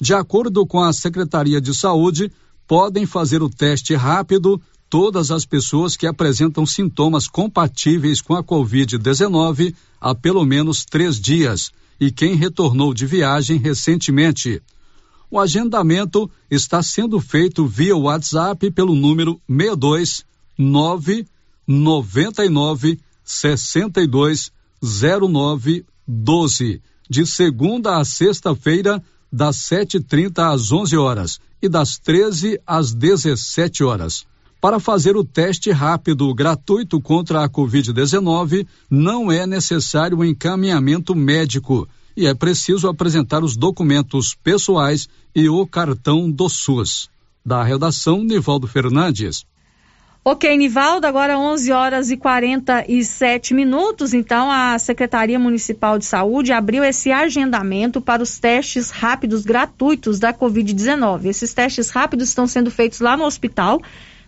De acordo com a Secretaria de Saúde, podem fazer o teste rápido todas as pessoas que apresentam sintomas compatíveis com a Covid-19 há pelo menos três dias e quem retornou de viagem recentemente. O agendamento está sendo feito via WhatsApp pelo número 62 999 62 09 12, de segunda a sexta-feira, das 7h30 às 11 horas e das 13 às 17 horas. Para fazer o teste rápido gratuito contra a Covid-19, não é necessário um encaminhamento médico e é preciso apresentar os documentos pessoais e o cartão do SUS. Da redação, Nivaldo Fernandes. Ok, Nivaldo, agora 11 horas e 47 minutos. Então, a Secretaria Municipal de Saúde abriu esse agendamento para os testes rápidos gratuitos da Covid-19. Esses testes rápidos estão sendo feitos lá no hospital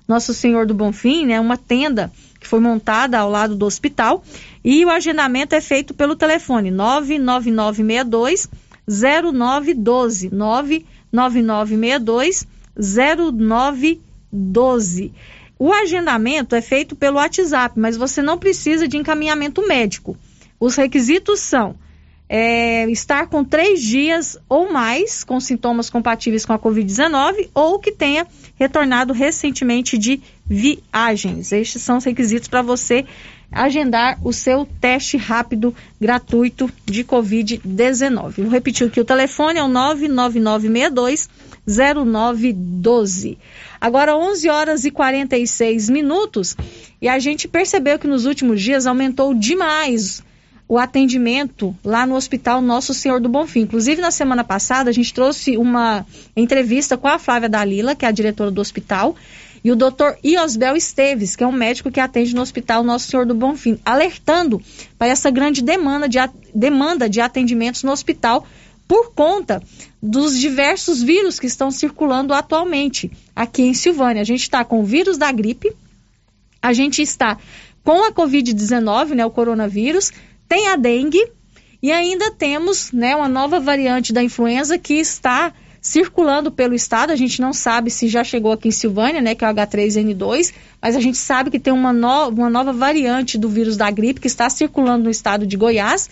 Nosso Senhor do Bonfim, né? Uma tenda que foi montada ao lado do hospital. E o agendamento é feito pelo telefone 99962 0912. 99962 0912. O agendamento é feito pelo WhatsApp, mas você não precisa de encaminhamento médico. Os requisitos são é, estar com três dias ou mais com sintomas compatíveis com a Covid-19 ou que tenha retornado recentemente de viagens. Estes são os requisitos para você agendar o seu teste rápido gratuito de Covid-19. Vou repetir aqui: o telefone é o 99962 0912. Agora 11 horas e 46 minutos e a gente percebeu que nos últimos dias aumentou demais o atendimento lá no Hospital Nosso Senhor do Bonfim. Inclusive, na semana passada, a gente trouxe uma entrevista com a Flávia Dalila, que é a diretora do hospital, e o doutor Iosbel Esteves, que é um médico que atende no Hospital Nosso Senhor do Bonfim, alertando para essa grande demanda de, demanda de atendimentos no hospital por conta dos diversos vírus que estão circulando atualmente aqui em Silvânia. A gente está com o vírus da gripe, a gente está com a Covid-19, né, o coronavírus, tem a dengue e ainda temos né, uma nova variante da influenza que está circulando pelo estado. A gente não sabe se já chegou aqui em Silvânia, né, que é o H3N2, mas a gente sabe que tem uma, no, uma nova variante do vírus da gripe que está circulando no estado de Goiás.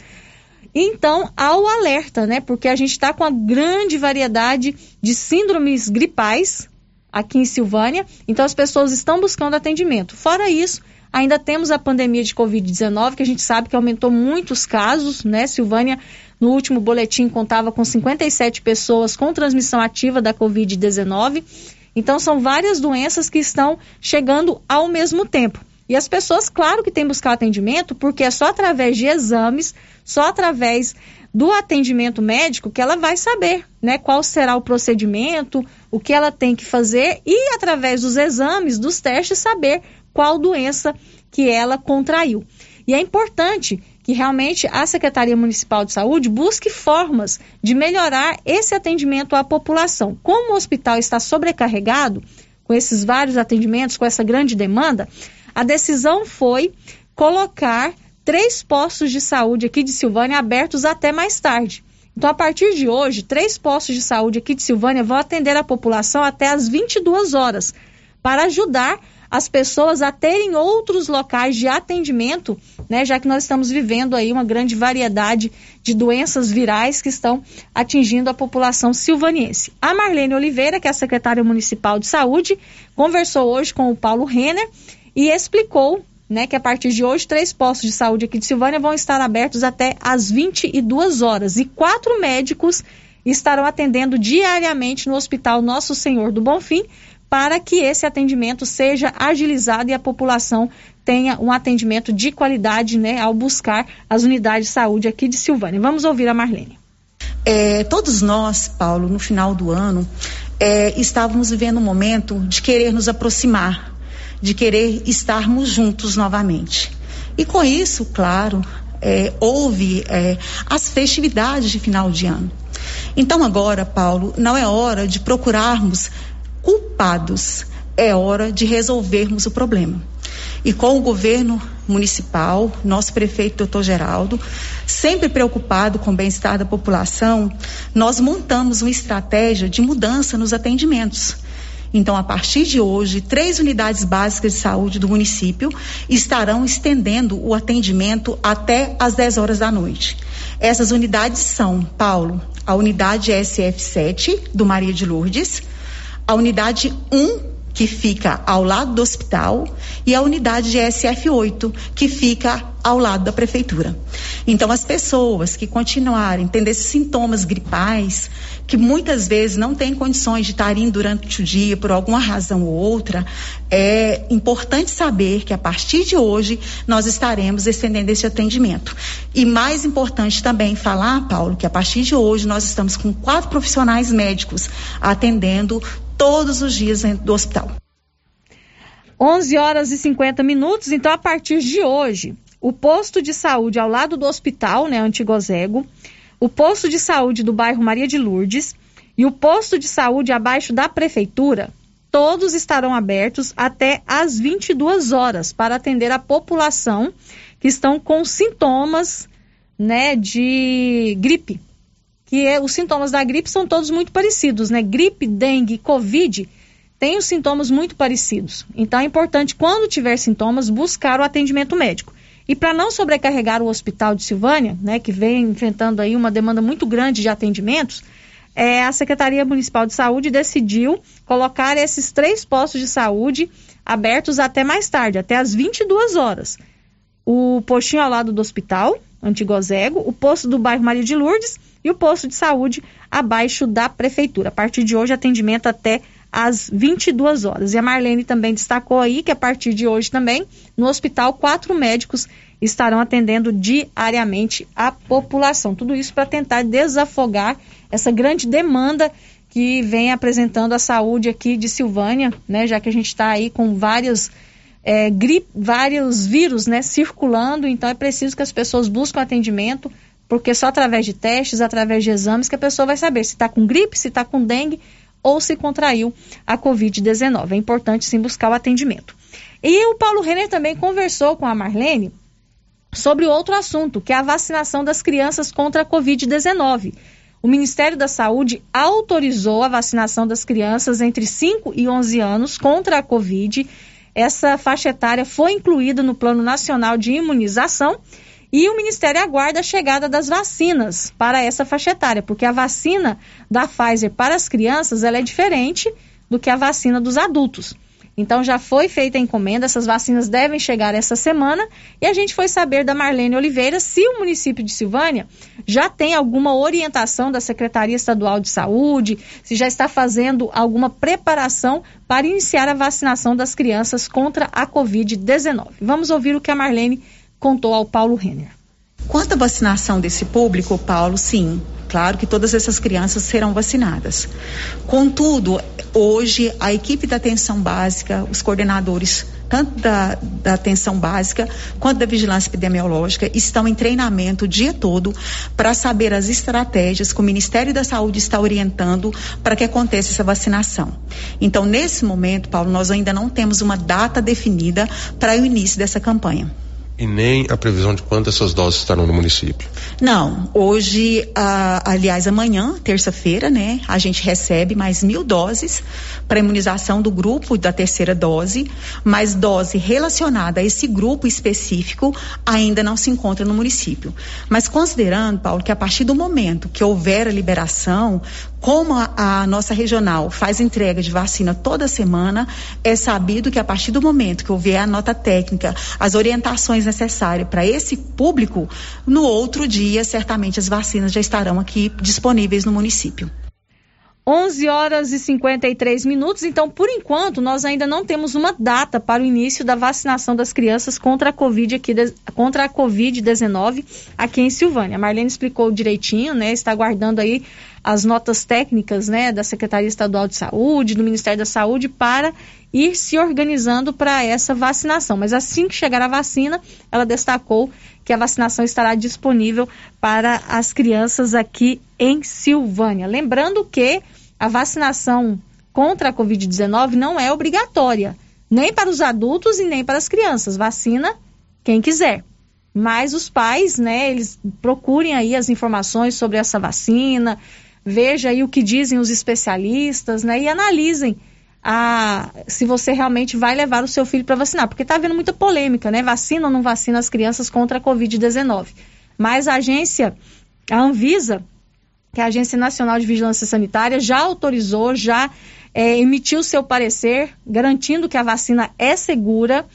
Então, há o alerta, né, porque a gente está com uma grande variedade de síndromes gripais aqui em Silvânia, então as pessoas estão buscando atendimento. Fora isso, ainda temos a pandemia de Covid-19, que a gente sabe que aumentou muitos casos, né? Silvânia no último boletim contava com 57 pessoas com transmissão ativa da Covid-19. Então são várias doenças que estão chegando ao mesmo tempo. E as pessoas, claro que têm buscar atendimento, porque é só através de exames, só através do atendimento médico que ela vai saber, né, qual será o procedimento, o que ela tem que fazer e através dos exames, dos testes saber qual doença que ela contraiu. E é importante que realmente a Secretaria Municipal de Saúde busque formas de melhorar esse atendimento à população. Como o hospital está sobrecarregado, com esses vários atendimentos, com essa grande demanda, a decisão foi colocar três postos de saúde aqui de Silvânia abertos até mais tarde. Então, a partir de hoje, três postos de saúde aqui de Silvânia vão atender a população até às 22 horas, para ajudar as pessoas a terem outros locais de atendimento, né, já que nós estamos vivendo aí uma grande variedade de doenças virais que estão atingindo a população silvaniense. A Marlene Oliveira, que é a secretária municipal de saúde, conversou hoje com o Paulo Renner e explicou né, que a partir de hoje três postos de saúde aqui de Silvânia vão estar abertos até às 22 horas e quatro médicos estarão atendendo diariamente no Hospital Nosso Senhor do Bonfim para que esse atendimento seja agilizado e a população tenha um atendimento de qualidade, né, ao buscar as unidades de saúde aqui de Silvânia. Vamos ouvir a Marlene. É, todos nós, Paulo, no final do ano, é, estávamos vivendo um momento de querer nos aproximar, de querer estarmos juntos novamente. E com isso, claro, é, houve é, as festividades de final de ano. Então agora, Paulo, não é hora de procurarmos culpados, é hora de resolvermos o problema. E com o governo municipal, nosso prefeito doutor Geraldo, sempre preocupado com o bem-estar da população, nós montamos uma estratégia de mudança nos atendimentos. Então, a partir de hoje, três unidades básicas de saúde do município estarão estendendo o atendimento até às 10 horas da noite. Essas unidades são, Paulo, a unidade SF7 do Maria de Lourdes, a unidade 1 que fica ao lado do hospital, e a unidade de SF8, que fica ao lado da prefeitura. Então, as pessoas que continuarem tendo esses sintomas gripais, que muitas vezes não têm condições de estar indo durante o dia por alguma razão ou outra, é importante saber que a partir de hoje nós estaremos estendendo esse atendimento. E mais importante também falar, Paulo, que a partir de hoje nós estamos com quatro profissionais médicos atendendo todos os dias dentro do hospital. 11 horas e 50 minutos, então a partir de hoje, o posto de saúde ao lado do hospital, né, Antigozego, o posto de saúde do bairro Maria de Lourdes e o posto de saúde abaixo da prefeitura, todos estarão abertos até às 22 horas para atender a população que estão com sintomas, né, de gripe que é, os sintomas da gripe são todos muito parecidos, né? Gripe, dengue, covid têm os sintomas muito parecidos. Então é importante, quando tiver sintomas, buscar o atendimento médico. E para não sobrecarregar o hospital de Silvânia, né, que vem enfrentando aí uma demanda muito grande de atendimentos, é, a Secretaria Municipal de Saúde decidiu colocar esses três postos de saúde abertos até mais tarde, até às 22 horas. O postinho ao lado do hospital, Antigozego, o posto do bairro Maria de Lourdes e o posto de saúde abaixo da prefeitura. A partir de hoje, atendimento até às 22 horas. E a Marlene também destacou aí que a partir de hoje também, no hospital, quatro médicos estarão atendendo diariamente a população. Tudo isso para tentar desafogar essa grande demanda que vem apresentando a saúde aqui de Silvânia, né? Já que a gente está aí com vários, é, vários vírus, né, circulando, então é preciso que as pessoas busquem atendimento porque só através de testes, através de exames, que a pessoa vai saber se está com gripe, se está com dengue ou se contraiu a Covid-19. É importante sim buscar o atendimento. E o Paulo Renner também conversou com a Marlene sobre outro assunto, que é a vacinação das crianças contra a Covid-19. O Ministério da Saúde autorizou a vacinação das crianças entre 5 e 11 anos contra a Covid. Essa faixa etária foi incluída no Plano Nacional de Imunização e o Ministério aguarda a chegada das vacinas para essa faixa etária, porque a vacina da Pfizer para as crianças ela é diferente do que a vacina dos adultos. Então já foi feita a encomenda, essas vacinas devem chegar essa semana e a gente foi saber da Marlene Oliveira se o município de Silvânia já tem alguma orientação da Secretaria Estadual de Saúde, se já está fazendo alguma preparação para iniciar a vacinação das crianças contra a Covid-19. Vamos ouvir o que a Marlene contou ao Paulo Renner. Quanto à vacinação desse público, Paulo, sim, claro que todas essas crianças serão vacinadas. Contudo, hoje a equipe da atenção básica, os coordenadores tanto da, da atenção básica quanto da vigilância epidemiológica estão em treinamento o dia todo para saber as estratégias que o Ministério da Saúde está orientando para que aconteça essa vacinação. Então, nesse momento, Paulo, nós ainda não temos uma data definida para o início dessa campanha e nem a previsão de quantas essas doses estarão no município? Não, hoje, ah, aliás, amanhã, terça-feira, né, a gente recebe mais mil doses para imunização do grupo da terceira dose, mas dose relacionada a esse grupo específico ainda não se encontra no município. Mas considerando, Paulo, que a partir do momento que houver a liberação, como a, a, nossa regional faz entrega de vacina toda semana, é sabido que a partir do momento que houver a nota técnica, as orientações para esse público, no outro dia, certamente as vacinas já estarão aqui disponíveis no município. 11 horas e 53 minutos. Então, por enquanto, nós ainda não temos uma data para o início da vacinação das crianças contra a Covid aqui, contra a Covid-19 aqui em Silvânia. A Marlene explicou direitinho, né? Está aguardando aí as notas técnicas, né, da Secretaria Estadual de Saúde, do Ministério da Saúde para ir se organizando para essa vacinação. Mas assim que chegar a vacina, ela destacou que a vacinação estará disponível para as crianças aqui em Silvânia. Lembrando que a vacinação contra a Covid-19 não é obrigatória, nem para os adultos e nem para as crianças. Vacina quem quiser. Mas os pais, né, eles procurem aí as informações sobre essa vacina, veja aí o que dizem os especialistas, né, e analisem a, se você realmente vai levar o seu filho para vacinar, porque está havendo muita polêmica, né? Vacina ou não vacina as crianças contra a Covid-19. Mas a agência, a Anvisa, que é a Agência Nacional de Vigilância Sanitária, já autorizou, já é, emitiu seu parecer, garantindo que a vacina é segura.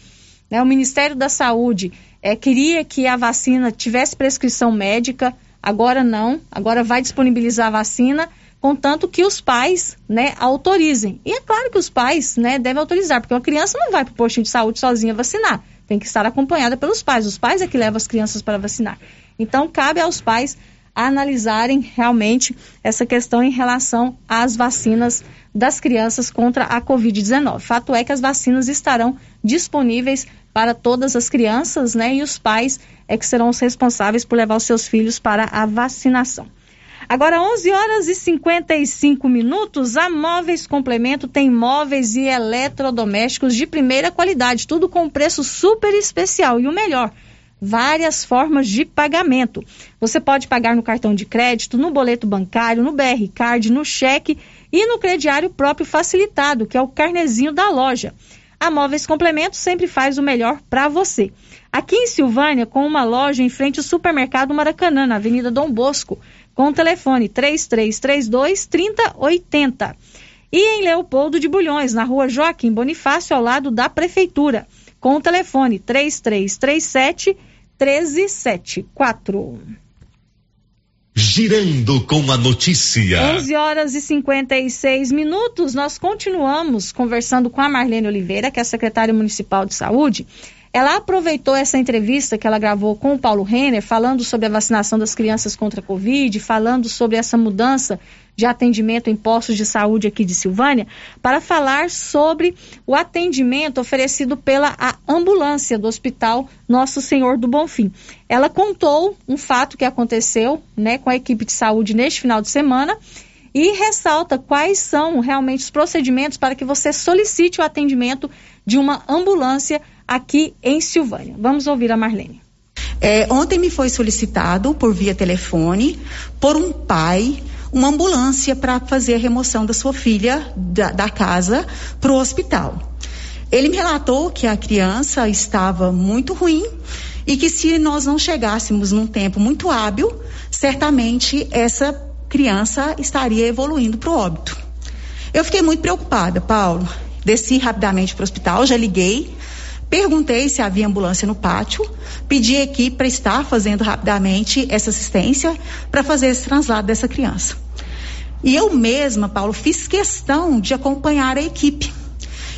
Né? O Ministério da Saúde é, queria que a vacina tivesse prescrição médica, agora não, agora vai disponibilizar a vacina contanto que os pais, né, autorizem. E é claro que os pais, né, devem autorizar, porque uma criança não vai para o postinho de saúde sozinha vacinar. Tem que estar acompanhada pelos pais. Os pais é que levam as crianças para vacinar. Então, cabe aos pais analisarem realmente essa questão em relação às vacinas das crianças contra a Covid-19. Fato é que as vacinas estarão disponíveis para todas as crianças, né? E os pais é que serão os responsáveis por levar os seus filhos para a vacinação. Agora, 11 horas e 55 minutos, a Móveis Complemento tem móveis e eletrodomésticos de primeira qualidade, tudo com preço super especial. E o melhor, várias formas de pagamento. Você pode pagar no cartão de crédito, no boleto bancário, no BR Card, no cheque e no crediário próprio facilitado, que é o carnezinho da loja. A Móveis Complemento sempre faz o melhor para você. Aqui em Silvânia, com uma loja em frente ao supermercado Maracanã, na Avenida Dom Bosco com o telefone 3332 3080. E em Leopoldo de Bulhões, na rua Joaquim Bonifácio, ao lado da Prefeitura, com o telefone 3337 1374. Girando com a notícia. 11 horas e 56 minutos. Nós continuamos conversando com a Marlene Oliveira, que é a secretária municipal de saúde, ela aproveitou essa entrevista que ela gravou com o Paulo Renner, falando sobre a vacinação das crianças contra a Covid, falando sobre essa mudança de atendimento em postos de saúde aqui de Silvânia, para falar sobre o atendimento oferecido pela ambulância do Hospital Nosso Senhor do Bonfim. Ela contou um fato que aconteceu né, com a equipe de saúde neste final de semana e ressalta quais são realmente os procedimentos para que você solicite o atendimento de uma ambulância aqui em Silvânia. Vamos ouvir a Marlene. É, ontem me foi solicitado por via telefone por um pai uma ambulância para fazer a remoção da sua filha da, da casa para o hospital. Ele me relatou que a criança estava muito ruim e que se nós não chegássemos num tempo muito hábil, certamente essa criança estaria evoluindo para o óbito. Eu fiquei muito preocupada, Paulo. Desci rapidamente para o hospital, já liguei Perguntei se havia ambulância no pátio, pedi a equipe para estar fazendo rapidamente essa assistência para fazer esse translado dessa criança. E eu mesma, Paulo, fiz questão de acompanhar a equipe.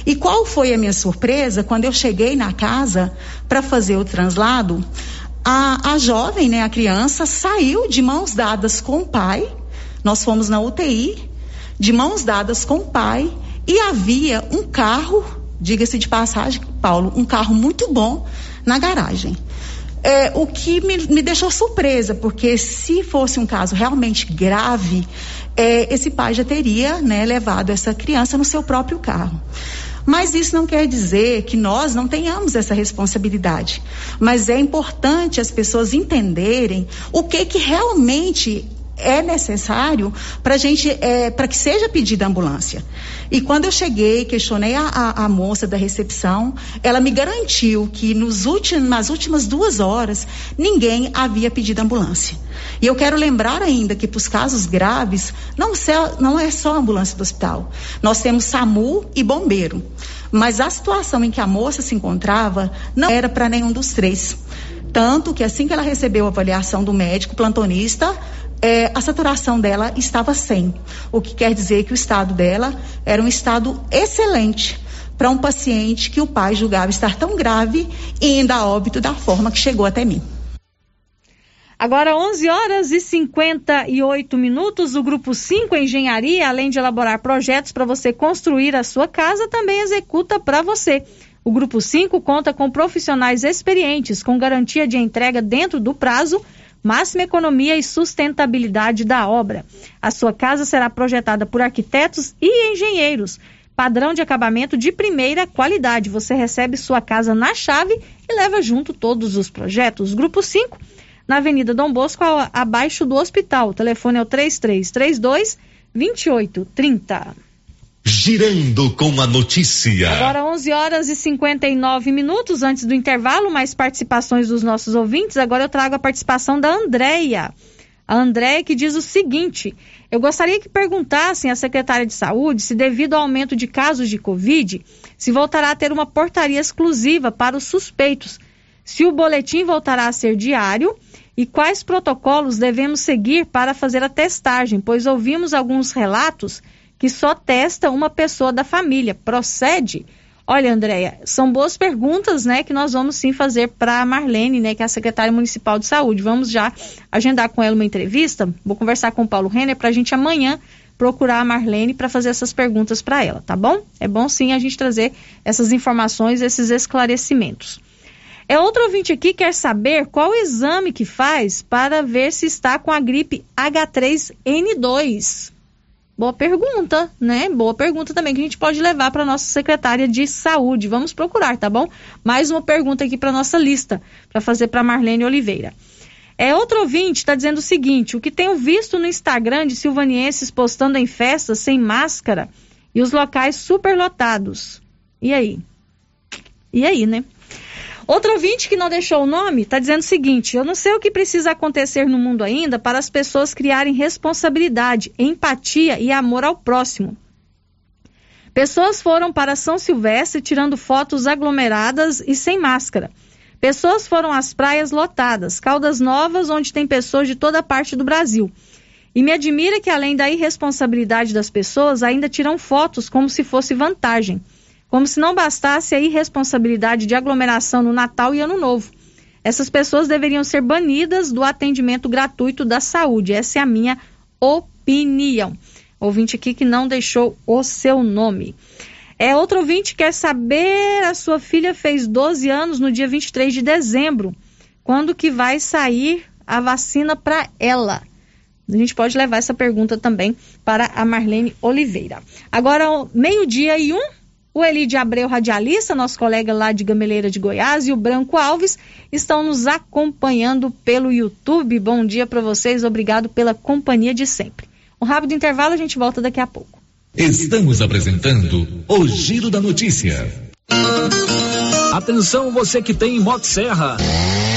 E qual foi a minha surpresa quando eu cheguei na casa para fazer o translado? A, a jovem, né, a criança, saiu de mãos dadas com o pai. Nós fomos na UTI, de mãos dadas com o pai, e havia um carro diga-se de passagem, Paulo, um carro muito bom na garagem. É, o que me, me, deixou surpresa, porque se fosse um caso realmente grave, é, esse pai já teria né, levado essa criança no seu próprio carro. Mas isso não quer dizer que nós não tenhamos essa responsabilidade. Mas é importante as pessoas entenderem o que que realmente é necessário para gente, é, para que seja pedida ambulância. E quando eu cheguei, questionei a, a, a, moça da recepção, ela me garantiu que nos últimos, nas últimas duas horas ninguém havia pedido ambulância. E eu quero lembrar ainda que para os casos graves não, não é só ambulância do hospital. Nós temos SAMU e bombeiro. Mas a situação em que a moça se encontrava não era para nenhum dos três. Tanto que assim que ela recebeu a avaliação do médico plantonista, é, a saturação dela estava 100, o que quer dizer que o estado dela era um estado excelente para um paciente que o pai julgava estar tão grave e ainda a óbito da forma que chegou até mim. Agora, 11 horas e 58 minutos, o Grupo 5 Engenharia, além de elaborar projetos para você construir a sua casa, também executa para você. O Grupo 5 conta com profissionais experientes, com garantia de entrega dentro do prazo, máxima economia e sustentabilidade da obra. A sua casa será projetada por arquitetos e engenheiros. Padrão de acabamento de primeira qualidade. Você recebe sua casa na chave e leva junto todos os projetos. Grupo 5 na Avenida Dom Bosco, abaixo do hospital. O telefone é o 3332 2830. Girando com a notícia. Agora 11 horas e 59 minutos antes do intervalo, mais participações dos nossos ouvintes. Agora eu trago a participação da Andréia. A Andréia que diz o seguinte: eu gostaria que perguntassem à secretária de saúde se, devido ao aumento de casos de Covid, se voltará a ter uma portaria exclusiva para os suspeitos, se o boletim voltará a ser diário e quais protocolos devemos seguir para fazer a testagem, pois ouvimos alguns relatos que só testa uma pessoa da família. Procede? Olha, Andréia, são boas perguntas, né, que nós vamos sim fazer para a Marlene, né, que é a secretária municipal de saúde. Vamos já agendar com ela uma entrevista. Vou conversar com o Paulo Renner para a gente amanhã procurar a Marlene para fazer essas perguntas para ela, tá bom? É bom sim a gente trazer essas informações, esses esclarecimentos. É outro ouvinte aqui quer saber qual exame que faz para ver se está com a gripe H3N2. Boa pergunta, né? Boa pergunta também que a gente pode levar para nossa secretária de saúde. Vamos procurar, tá bom? Mais uma pergunta aqui para nossa lista para fazer para Marlene Oliveira. É outro ouvinte está dizendo o seguinte: o que tenho visto no Instagram de silvanienses postando em festas sem máscara e os locais superlotados. E aí? E aí, né? Outro ouvinte que não deixou o nome está dizendo o seguinte: eu não sei o que precisa acontecer no mundo ainda para as pessoas criarem responsabilidade, empatia e amor ao próximo. Pessoas foram para São Silvestre tirando fotos aglomeradas e sem máscara. Pessoas foram às praias lotadas, Caldas Novas, onde tem pessoas de toda parte do Brasil. E me admira que, além da irresponsabilidade das pessoas, ainda tiram fotos como se fosse vantagem como se não bastasse a irresponsabilidade de aglomeração no Natal e Ano Novo. Essas pessoas deveriam ser banidas do atendimento gratuito da saúde. Essa é a minha opinião. Ouvinte aqui que não deixou o seu nome. É outro ouvinte quer saber, a sua filha fez 12 anos no dia 23 de dezembro. Quando que vai sair a vacina para ela? A gente pode levar essa pergunta também para a Marlene Oliveira. Agora, meio-dia e um, o Elide Abreu, radialista, nosso colega lá de Gameleira de Goiás, e o Branco Alves estão nos acompanhando pelo YouTube. Bom dia para vocês, obrigado pela companhia de sempre. Um rápido intervalo, a gente volta daqui a pouco. Estamos apresentando o Giro da Notícia. Atenção, você que tem Motosserra. Serra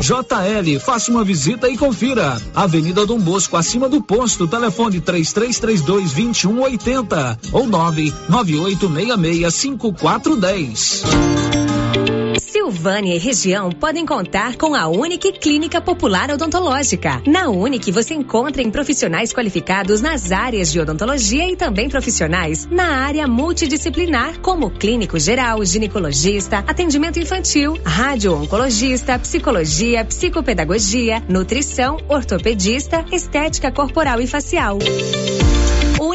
JL, faça uma visita e confira. Avenida Dom Bosco, acima do posto, telefone 3332 2180 ou 99866 5410. Silvânia e região podem contar com a Unique Clínica Popular Odontológica. Na Unique você encontra em profissionais qualificados nas áreas de odontologia e também profissionais na área multidisciplinar, como clínico geral, ginecologista, atendimento infantil, radio-oncologista, psicologia, psicopedagogia, nutrição, ortopedista, estética corporal e facial.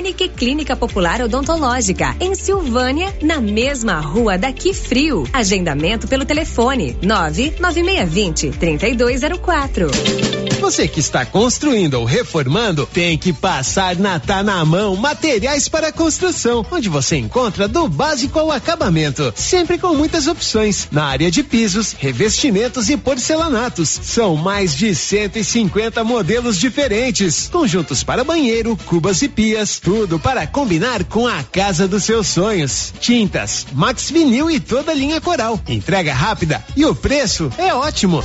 Unique Clínica Popular Odontológica, em Silvânia, na mesma rua daqui frio. Agendamento pelo telefone 99620 3204. Você que está construindo ou reformando, tem que passar na Tá na Mão Materiais para Construção, onde você encontra do básico ao acabamento, sempre com muitas opções na área de pisos, revestimentos e porcelanatos. São mais de 150 modelos diferentes, conjuntos para banheiro, cubas e pias, tudo para combinar com a casa dos seus sonhos. Tintas, Max Vinil e toda a linha Coral. Entrega rápida e o preço é ótimo.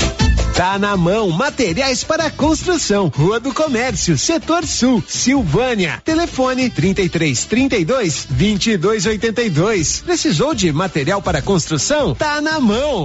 Tá na mão, materiais para construção, Rua do Comércio, Setor Sul, Silvânia. Telefone 33 32 22 82. Precisou de material para construção? Tá na mão.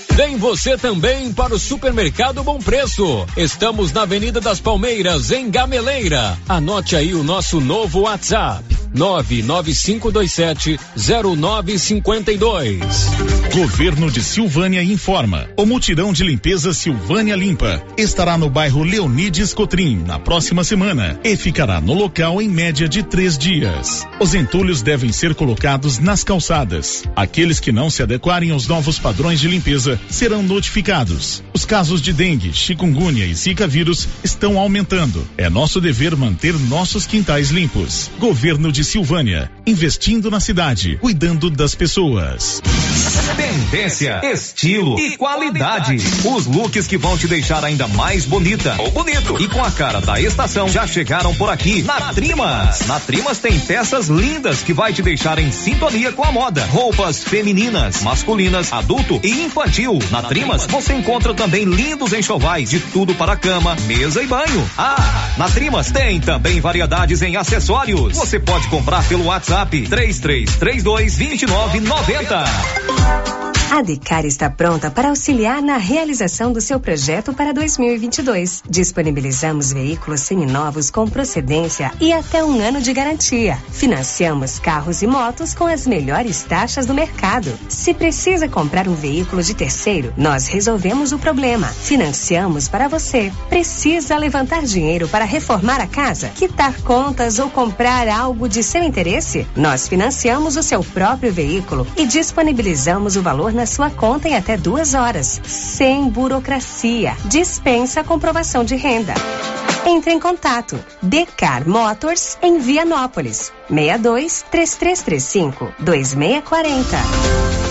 Vem você também para o Supermercado Bom Preço. Estamos na Avenida das Palmeiras, em Gameleira. Anote aí o nosso novo WhatsApp: 99527 0952. Governo de Silvânia informa. O mutirão de limpeza Silvânia Limpa estará no bairro Leonides Cotrim na próxima semana e ficará no local em média de três dias. Os entulhos devem ser colocados nas calçadas. Aqueles que não se adequarem aos novos padrões de limpeza serão notificados. Os casos de dengue, chikungunya e zika vírus estão aumentando. É nosso dever manter nossos quintais limpos. Governo de Silvânia, investindo na cidade, cuidando das pessoas. Tendência, estilo e qualidade. Os looks que vão te deixar ainda mais bonita ou bonito e com a cara da estação já chegaram por aqui na Trimas. Na Trimas tem peças lindas que vai te deixar em sintonia com a moda. Roupas femininas, masculinas, adulto e infantil. Na Trimas você encontra também lindos enxovais de tudo para cama, mesa e banho. Ah, na Trimas tem também variedades em acessórios. Você pode comprar pelo WhatsApp 3332 2990. A Decar está pronta para auxiliar na realização do seu projeto para 2022. Disponibilizamos veículos seminovos com procedência e até um ano de garantia. Financiamos carros e motos com as melhores taxas do mercado. Se precisa comprar um veículo de terceiro, nós resolvemos o problema. Financiamos para você. Precisa levantar dinheiro para reformar a casa, quitar contas ou comprar algo de seu interesse? Nós financiamos o seu próprio veículo e disponibilizamos o valor na sua conta em até duas horas, sem burocracia. Dispensa a comprovação de renda. Entre em contato. Decar Motors em Vianópolis. 62 3335 2640.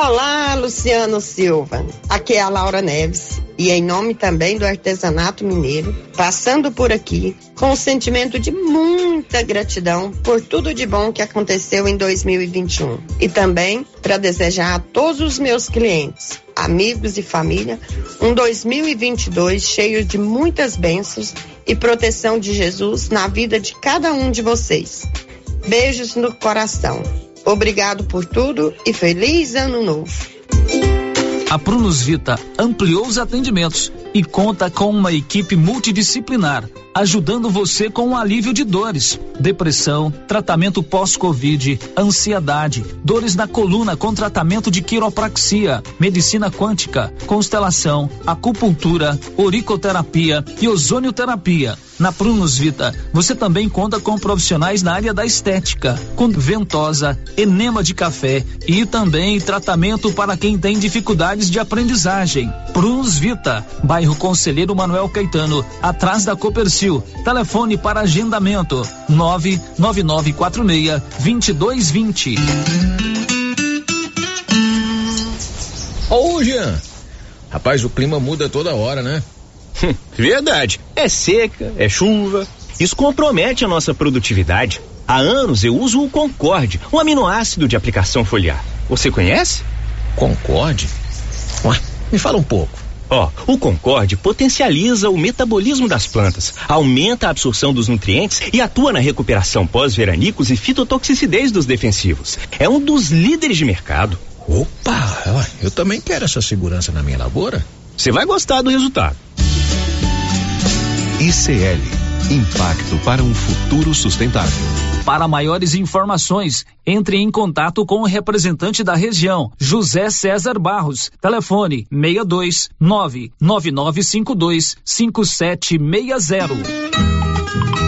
Olá, Luciano Silva. Aqui é a Laura Neves e em nome também do artesanato mineiro, passando por aqui com o sentimento de muita gratidão por tudo de bom que aconteceu em 2021 e também para desejar a todos os meus clientes, amigos e família um 2022 cheio de muitas bênçãos e proteção de Jesus na vida de cada um de vocês. Beijos no coração. Obrigado por tudo e feliz ano novo. A Prunus Vita ampliou os atendimentos e conta com uma equipe multidisciplinar, ajudando você com o alívio de dores, depressão, tratamento pós-Covid, ansiedade, dores na coluna com tratamento de quiropraxia, medicina quântica, constelação, acupuntura, oricoterapia e ozonioterapia. Na Prunus Vita, você também conta com profissionais na área da estética, com ventosa, enema de café e também tratamento para quem tem dificuldades de aprendizagem. Prunus Vita, bairro Conselheiro Manuel Caetano, atrás da Copercil. Telefone para agendamento: 99946 2220. Ô, Jean. Rapaz, o clima muda toda hora, né? Verdade. É seca, é chuva. Isso compromete a nossa produtividade. Há anos eu uso o Concorde, um aminoácido de aplicação foliar. Você conhece? Concorde? Ué, me fala um pouco. Ó, oh, o Concorde potencializa o metabolismo das plantas, aumenta a absorção dos nutrientes e atua na recuperação pós-veranicos e fitotoxicidez dos defensivos. É um dos líderes de mercado. Opa, eu também quero essa segurança na minha lavoura. Você vai gostar do resultado. ICL Impacto para um futuro sustentável. Para maiores informações, entre em contato com o representante da região, José César Barros. Telefone 62 99952 5760.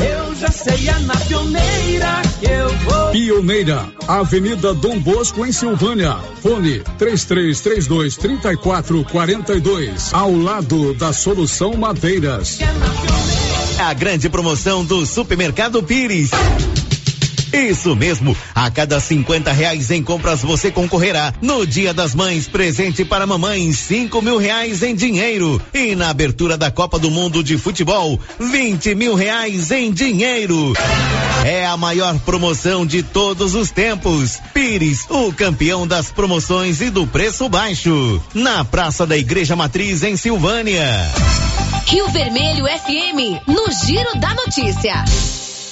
Eu já sei, é na pioneira que eu vou. Pioneira, Avenida Dom Bosco, em Silvânia. Fone 3332 3442. Ao lado da Solução Madeiras. A grande promoção do Supermercado Pires. Isso mesmo, a cada 50 reais em compras você concorrerá no Dia das Mães presente para mamãe cinco mil reais em dinheiro e na abertura da Copa do Mundo de Futebol 20 mil reais em dinheiro. É a maior promoção de todos os tempos. Pires, o campeão das promoções e do preço baixo. Na Praça da Igreja Matriz em Silvânia. Rio Vermelho FM, no Giro da Notícia.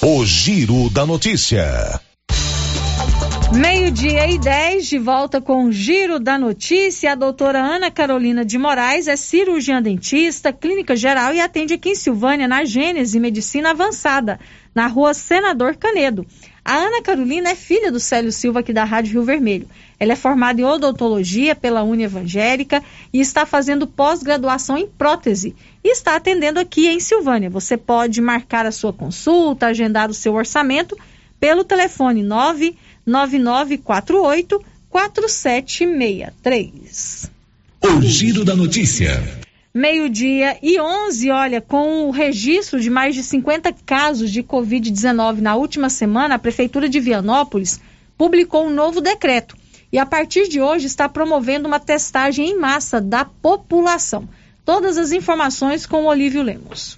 O Giro da Notícia. Meio-dia e 10, de volta com o Giro da Notícia. A doutora Ana Carolina de Moraes é cirurgiã dentista, clínica geral e atende aqui em Silvânia, na Gênese Medicina Avançada, na rua Senador Canedo. A Ana Carolina é filha do Célio Silva, aqui da Rádio Rio Vermelho. Ela é formada em odontologia pela Uni Evangélica e está fazendo pós-graduação em prótese e está atendendo aqui em Silvânia. Você pode marcar a sua consulta, agendar o seu orçamento pelo telefone 99948 4763. O Giro da Notícia. Meio-dia e 11, olha, com o registro de mais de 50 casos de Covid-19 na última semana, a Prefeitura de Vianópolis publicou um novo decreto e, a partir de hoje, está promovendo uma testagem em massa da população. Todas as informações com o Olívio Lemos.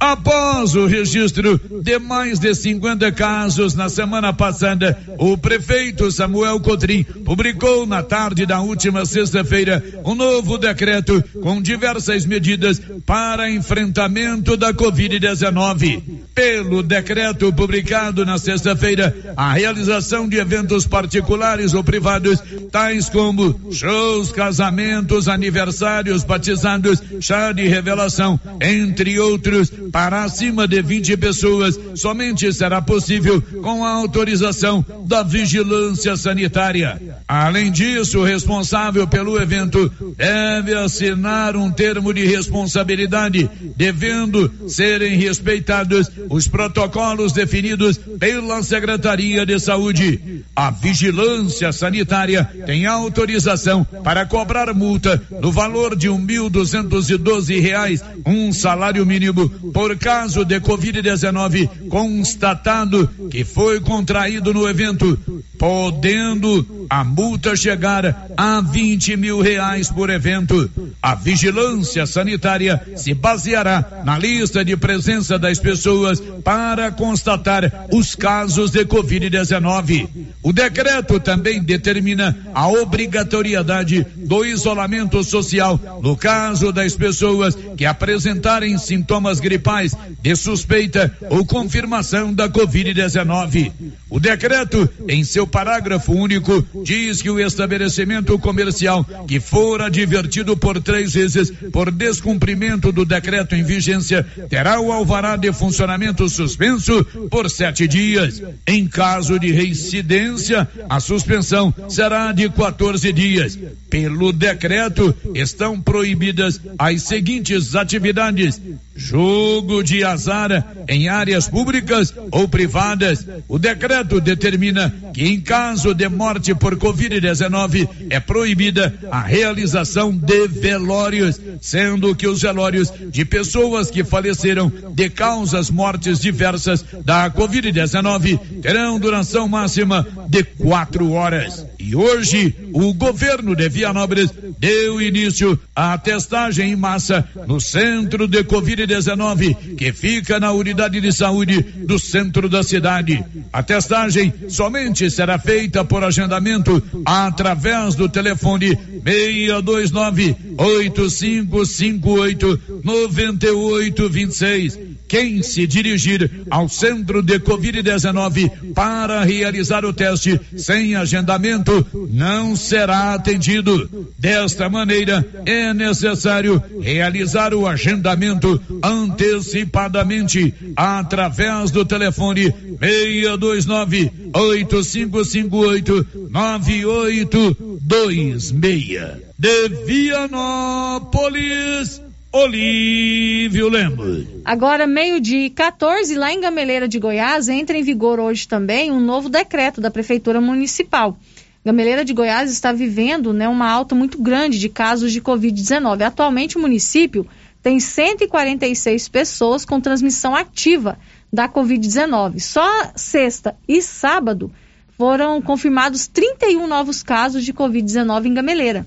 Após o registro de mais de 50 casos na semana passada, o prefeito Samuel Cotrim publicou na tarde da última sexta-feira um novo decreto com diversas medidas para enfrentamento da Covid-19. Pelo decreto publicado na sexta-feira, a realização de eventos particulares ou privados, tais como shows, casamentos, aniversários, batizados, chá de revelação, entre outros, para acima de 20 pessoas somente será possível com a autorização da vigilância sanitária. Além disso, o responsável pelo evento deve assinar um termo de responsabilidade, devendo serem respeitados os protocolos definidos pela Secretaria de Saúde. A vigilância sanitária tem autorização para cobrar multa no valor de um mil duzentos e doze reais, um salário mínimo por caso de Covid-19 constatado que foi contraído no evento, podendo a multa chegar a 20 mil reais por evento. A vigilância sanitária se baseará na lista de presença das pessoas para constatar os casos de Covid-19. O decreto também determina a obrigatoriedade do isolamento social no caso das pessoas que apresentarem sintomas gripais de suspeita ou confirmação da Covid-19. O decreto, em seu parágrafo único, diz que o estabelecimento comercial que for advertido por três vezes por descumprimento do decreto em vigência terá o alvará de funcionamento suspenso por sete dias. Em caso de reincidência, a suspensão será de 14 dias. Pelo decreto, estão proibidas as seguintes atividades: jogo de azar em áreas públicas ou privadas. O decreto determina que em caso de morte por Covid-19 é proibida a realização de velórios, sendo que os velórios de pessoas que faleceram de causas mortes diversas da Covid-19 terão duração máxima de quatro horas. E hoje, o governo de Vianópolis deu início à testagem em massa no centro de Covid-19, que fica na unidade de saúde do centro da cidade. A testagem somente será feita por agendamento através do telefone 629 8558 9826 quem se dirigir ao centro de Covid-19 para realizar o teste sem agendamento não será atendido. Desta maneira, é necessário realizar o agendamento antecipadamente através do telefone 629 8558 9826. De Vianópolis. Olívio Lemos. Agora, meio-dia e 14, lá em Gameleira de Goiás, entra em vigor hoje também um novo decreto da Prefeitura Municipal. Gameleira de Goiás está vivendo né, uma alta muito grande de casos de Covid-19. Atualmente, o município tem 146 pessoas com transmissão ativa da Covid-19. Só sexta e sábado foram confirmados 31 novos casos de Covid-19 em Gameleira,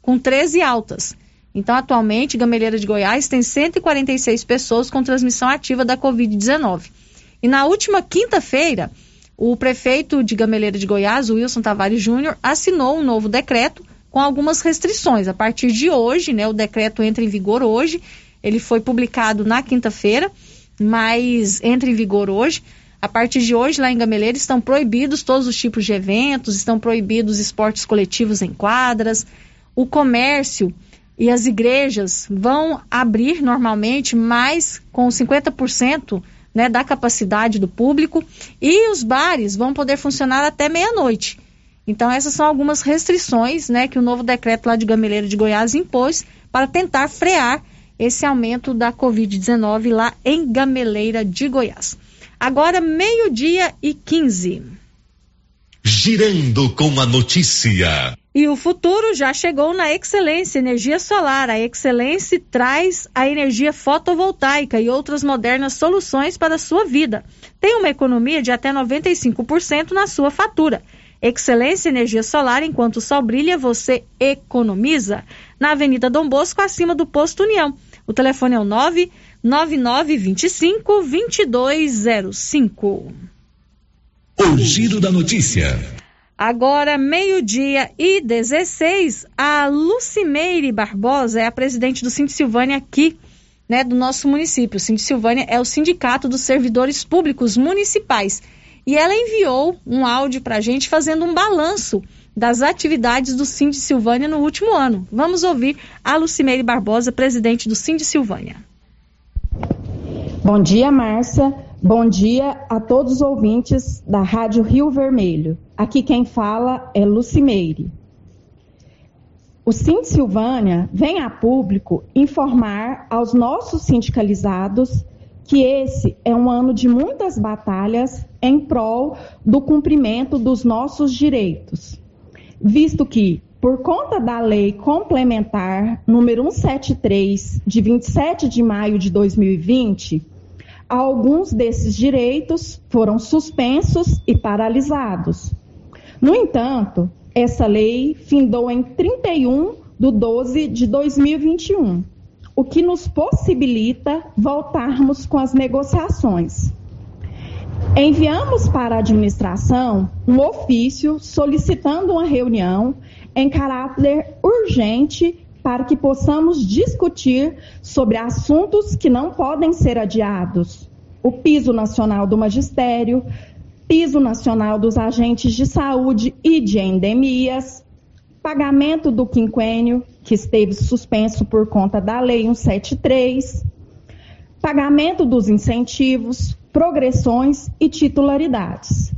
com 13 altas. Então, atualmente, Gameleira de Goiás tem 146 pessoas com transmissão ativa da Covid-19. E na última quinta-feira, o prefeito de Gameleira de Goiás, Wilson Tavares Júnior, assinou um novo decreto com algumas restrições. A partir de hoje, né, o decreto entra em vigor hoje, ele foi publicado na quinta-feira, mas entra em vigor hoje. A partir de hoje, lá em Gameleira, estão proibidos todos os tipos de eventos, estão proibidos esportes coletivos em quadras, o comércio e as igrejas vão abrir normalmente mais com 50% né, da capacidade do público e os bares vão poder funcionar até meia-noite. Então essas são algumas restrições né, que o novo decreto lá de Gameleira de Goiás impôs para tentar frear esse aumento da Covid-19 lá em Gameleira de Goiás. Agora, meio-dia e 15. Girando com a notícia. E o futuro já chegou na Excelência Energia Solar. A Excelência traz a energia fotovoltaica e outras modernas soluções para a sua vida. Tem uma economia de até 95% na sua fatura. Excelência Energia Solar, enquanto o sol brilha, você economiza. Na Avenida Dom Bosco, acima do Posto União. O telefone é o 99925 2205. O Giro da Notícia. Agora, meio-dia e 16, a Lucimeire Barbosa é a presidente do Cinti Silvânia aqui, né, do nosso município. O Cinti Silvânia é o Sindicato dos Servidores Públicos Municipais. E ela enviou um áudio para a gente fazendo um balanço das atividades do Cinti Silvânia no último ano. Vamos ouvir a Lucimeire Barbosa, presidente do Cinti Silvânia. Bom dia, Márcia. Bom dia a todos os ouvintes da Rádio Rio Vermelho. Aqui quem fala é Lucimeire. O Sind Silvânia vem a público informar aos nossos sindicalizados que esse é um ano de muitas batalhas em prol do cumprimento dos nossos direitos, visto que, por conta da Lei Complementar número 173, de 27 de maio de 2020, alguns desses direitos foram suspensos e paralisados. No entanto, essa lei findou em 31 de 12 de 2021, o que nos possibilita voltarmos com as negociações. Enviamos para a administração um ofício solicitando uma reunião em caráter urgente para que possamos discutir sobre assuntos que não podem ser adiados. O piso nacional do magistério, piso nacional dos agentes de saúde e de endemias, pagamento do quinquênio, que esteve suspenso por conta da Lei 173, pagamento dos incentivos, progressões e titularidades,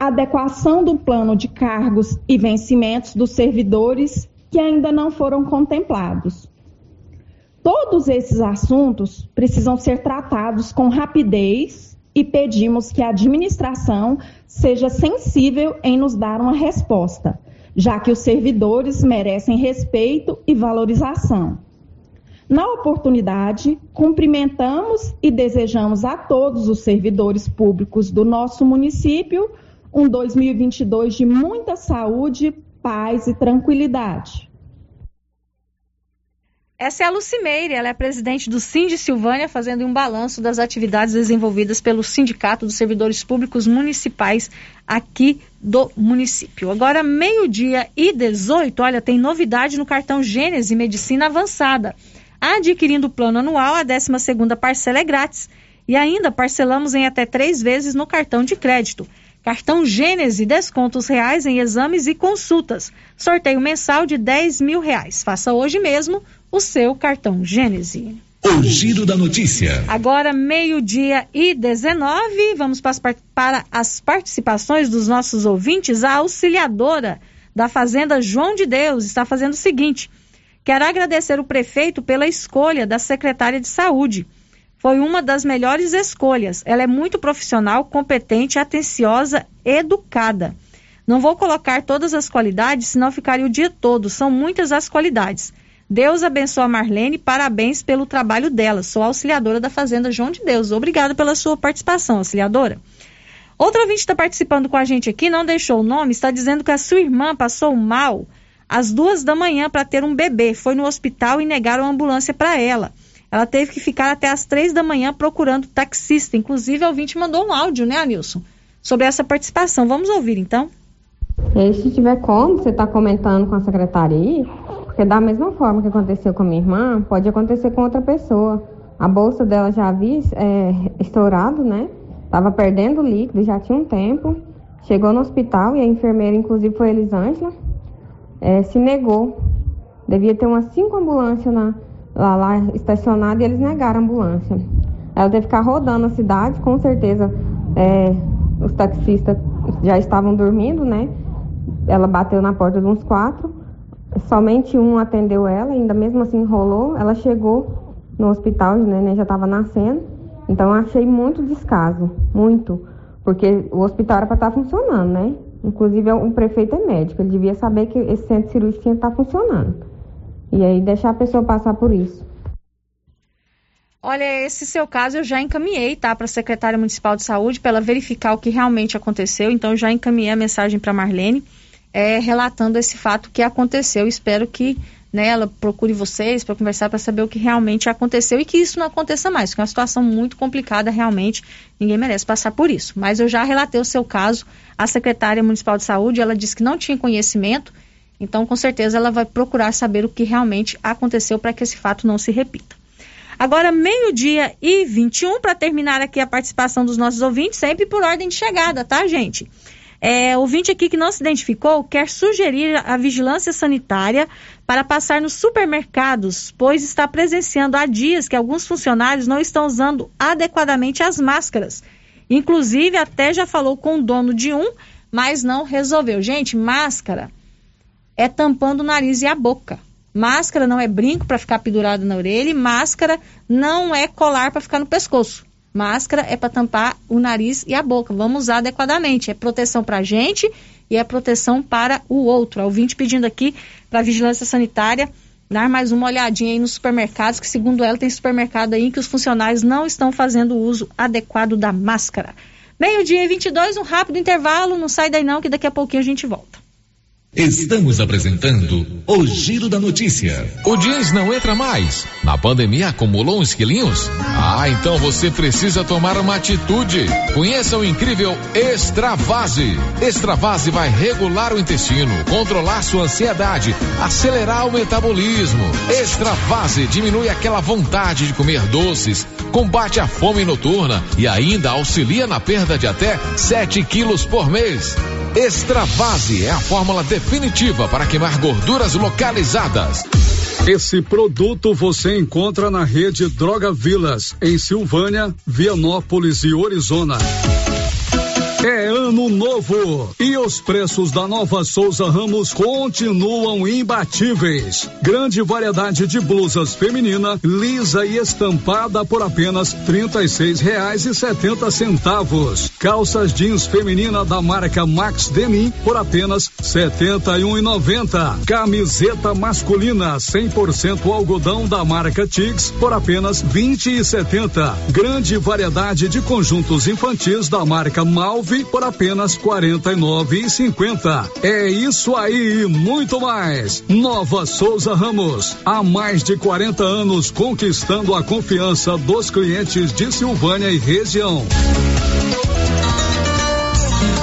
adequação do plano de cargos e vencimentos dos servidores que ainda não foram contemplados. Todos esses assuntos precisam ser tratados com rapidez e pedimos que a administração seja sensível em nos dar uma resposta, já que os servidores merecem respeito e valorização. Na oportunidade, cumprimentamos e desejamos a todos os servidores públicos do nosso município um 2022 de muita saúde, paz e tranquilidade. Essa é a Lucimeire, ela é presidente do Sind Silvânia, fazendo um balanço das atividades desenvolvidas pelo Sindicato dos Servidores Públicos Municipais aqui do município. Agora, meio-dia e 18, olha, tem novidade no cartão Gênese Medicina Avançada. Adquirindo o plano anual, a 12 parcela é grátis. E ainda parcelamos em até três vezes no cartão de crédito. Cartão Gênese, descontos reais em exames e consultas. Sorteio mensal de 10 mil reais. Faça hoje mesmo o seu cartão Gênese. O giro da notícia. Agora, meio-dia e 19, vamos para as participações dos nossos ouvintes. A auxiliadora da Fazenda João de Deus está fazendo o seguinte: quero agradecer o prefeito pela escolha da secretária de saúde. Foi uma das melhores escolhas. Ela é muito profissional, competente, atenciosa, educada. Não vou colocar todas as qualidades, senão ficaria o dia todo. São muitas as qualidades. Deus abençoe a Marlene, parabéns pelo trabalho dela. Sou auxiliadora da Fazenda João de Deus. Obrigada pela sua participação, auxiliadora. Outro ouvinte está participando com a gente aqui, não deixou o nome, está dizendo que a sua irmã passou mal às duas da manhã para ter um bebê. Foi no hospital e negaram a ambulância para ela. Ela teve que ficar até às três da manhã procurando taxista. Inclusive, o ouvinte mandou um áudio, né, Anilson? Sobre essa participação. Vamos ouvir, então? E aí, se tiver como, você está comentando com a secretaria, porque da mesma forma que aconteceu com a minha irmã, pode acontecer com outra pessoa. A bolsa dela já havia é, estourado, né? Tava perdendo líquido, já tinha um tempo. Chegou no hospital e a enfermeira, inclusive foi Elisângela, é, se negou. Devia ter umas cinco ambulâncias na, lá, lá estacionadas e eles negaram a ambulância. Ela teve que ficar rodando a cidade, com certeza é, os taxistas já estavam dormindo, né? Ela bateu na porta de uns quatro. Somente um atendeu ela, ainda mesmo assim enrolou. Ela chegou no hospital, o neném já estava nascendo. Então achei muito descaso, muito. Porque o hospital era para estar tá funcionando, né? Inclusive o prefeito é médico, ele devia saber que esse centro cirúrgico tinha que estar tá funcionando. E aí deixar a pessoa passar por isso. Olha, esse seu caso eu já encaminhei, tá, para a secretária municipal de saúde para ela verificar o que realmente aconteceu. Então já encaminhei a mensagem para Marlene é, relatando esse fato que aconteceu. Espero que né, ela procure vocês para conversar para saber o que realmente aconteceu e que isso não aconteça mais, porque é uma situação muito complicada realmente, ninguém merece passar por isso. Mas eu já relatei o seu caso à secretária municipal de saúde, ela disse que não tinha conhecimento, então com certeza ela vai procurar saber o que realmente aconteceu para que esse fato não se repita. Agora, meio-dia e 21, para terminar aqui a participação dos nossos ouvintes, sempre por ordem de chegada, tá, gente? É, ouvinte aqui que não se identificou quer sugerir a vigilância sanitária para passar nos supermercados, pois está presenciando há dias que alguns funcionários não estão usando adequadamente as máscaras. Inclusive, até já falou com o dono de um, mas não resolveu. Gente, máscara é tampando o nariz e a boca. Máscara não é brinco para ficar pendurado na orelha, e máscara não é colar para ficar no pescoço. Máscara é para tampar o nariz e a boca. Vamos usar adequadamente. É proteção para a gente e é proteção para o outro. A ouvinte pedindo aqui para a vigilância sanitária dar mais uma olhadinha aí nos supermercados, que segundo ela tem supermercado aí que os funcionários não estão fazendo o uso adequado da máscara. Meio-dia e 22, um rápido intervalo. Não sai daí não, que daqui a pouquinho a gente volta. Estamos apresentando o Giro da Notícia. O jeans não entra mais. Na pandemia acumulou uns quilinhos? Ah, então você precisa tomar uma atitude. Conheça o incrível Extravase. Extravase vai regular o intestino, controlar sua ansiedade, acelerar o metabolismo. Extravase diminui aquela vontade de comer doces, combate a fome noturna e ainda auxilia na perda de até 7 quilos por mês. Extravase é a fórmula definitiva para queimar gorduras localizadas. Esse produto você encontra na rede Droga Vilas, em Silvânia, Vianópolis e Orizona. É ano novo e os preços da Nova Souza Ramos continuam imbatíveis. Grande variedade de blusas feminina, lisa e estampada por apenas R$ 36,70. Calças jeans feminina da marca Max Denim por apenas setenta e um e noventa. Camiseta masculina 100% algodão da marca Tix por apenas vinte e setenta. Grande variedade de conjuntos infantis da marca Malve por apenas quarenta e nove e cinquenta. É isso aí e muito mais. Nova Souza Ramos, há mais de 40 anos conquistando a confiança dos clientes de Silvânia e região.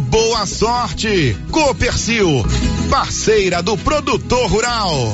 boa sorte. Copercil, parceira do produtor rural.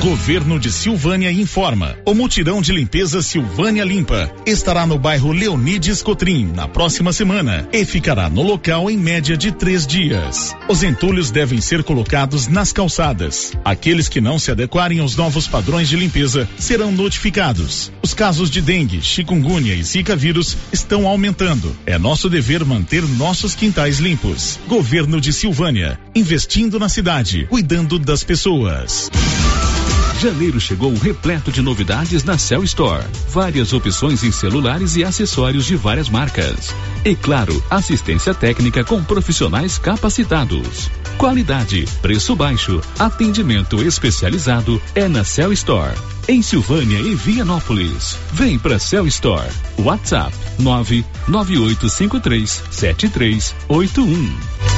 Governo de Silvânia informa. O mutirão de limpeza Silvânia Limpa estará no bairro Leonides Cotrim na próxima semana e ficará no local em média de três dias. Os entulhos devem ser colocados nas calçadas. Aqueles que não se adequarem aos novos padrões de limpeza serão notificados. Os casos de dengue, chikungunya e zika vírus estão aumentando. É nosso dever manter nossos quintais limpos. Governo de Silvânia, investindo na cidade, cuidando das pessoas. Janeiro chegou repleto de novidades na Cell Store. Várias opções em celulares e acessórios de várias marcas. E claro, assistência técnica com profissionais capacitados. Qualidade, preço baixo, atendimento especializado é na Cell Store. Em Silvânia e Vianópolis. Vem pra Cell Store. WhatsApp 99853 7381.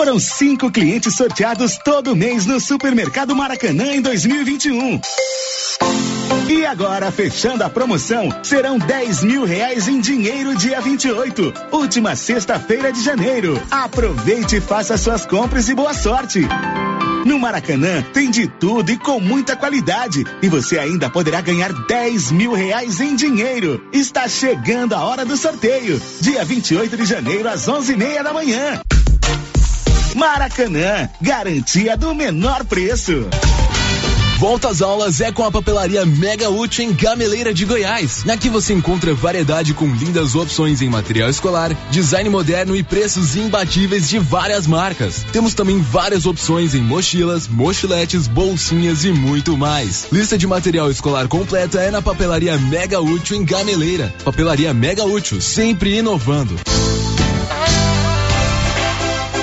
Foram cinco clientes sorteados todo mês no Supermercado Maracanã em 2021. E agora, fechando a promoção, serão 10 mil reais em dinheiro dia 28, última sexta-feira de janeiro. Aproveite e faça suas compras e boa sorte. No Maracanã tem de tudo e com muita qualidade. E você ainda poderá ganhar 10 mil reais em dinheiro. Está chegando a hora do sorteio. Dia 28 de janeiro, às 11 e meia da manhã. Maracanã, garantia do menor preço. Volta às aulas é com a papelaria Mega Útil em Gameleira de Goiás. Aqui você encontra variedade com lindas opções em material escolar, design moderno e preços imbatíveis de várias marcas. Temos também várias opções em mochilas, mochiletes, bolsinhas e muito mais. Lista de material escolar completa é na papelaria Mega Útil em Gameleira. Papelaria Mega Útil, sempre inovando.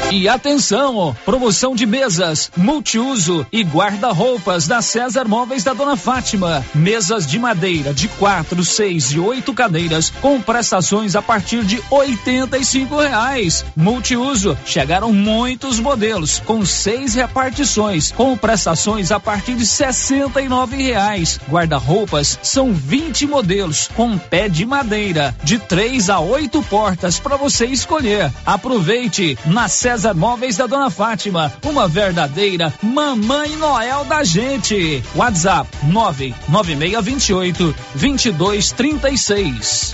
E atenção, promoção de mesas, multiuso e guarda-roupas da César Móveis da Dona Fátima. Mesas de madeira de quatro, seis e oito cadeiras com prestações a partir de oitenta e cinco reais. Multiuso, chegaram muitos modelos com seis repartições com prestações a partir de sessenta e nove reais. Guarda-roupas são 20 modelos com pé de madeira de três a oito portas para você escolher. Aproveite na César César Móveis da Dona Fátima, uma verdadeira mamãe Noel da gente. WhatsApp 99628 2236.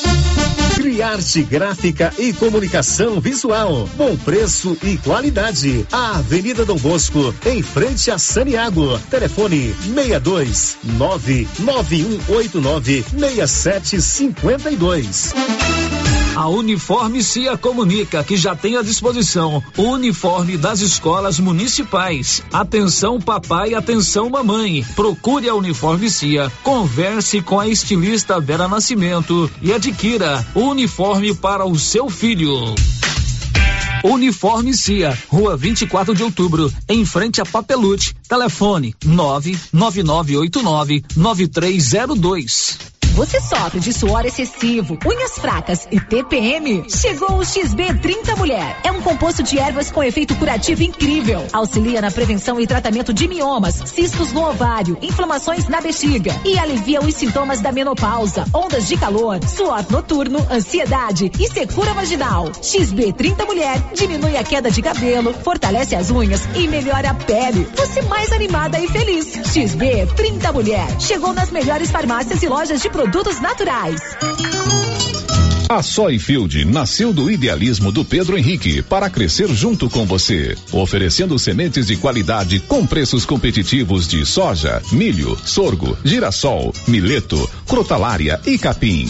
Criarte Gráfica e Comunicação Visual. Bom preço e qualidade. A Avenida Dom Bosco, em frente a Saniago. Telefone 62 99189 6752. A Uniforme Cia comunica que já tem à disposição o uniforme das escolas municipais. Atenção papai, atenção mamãe. Procure a Uniforme Cia, converse com a estilista Vera Nascimento e adquira o uniforme para o seu filho. Uniforme Cia, Rua 24 de Outubro, em frente a Papelute. Telefone 99989 9302. Você sofre de suor excessivo, unhas fracas e TPM? Chegou o XB30 Mulher. É um composto de ervas com efeito curativo incrível. Auxilia na prevenção e tratamento de miomas, cistos no ovário, inflamações na bexiga e alivia os sintomas da menopausa, ondas de calor, suor noturno, ansiedade e secura vaginal. XB30 Mulher diminui a queda de cabelo, fortalece as unhas e melhora a pele. Você mais animada e feliz. XB30 Mulher. Chegou nas melhores farmácias e lojas de produtos produtos naturais. A Soyfield nasceu do idealismo do Pedro Henrique para crescer junto com você, oferecendo sementes de qualidade com preços competitivos de soja, milho, sorgo, girassol, mileto, crotalária e capim.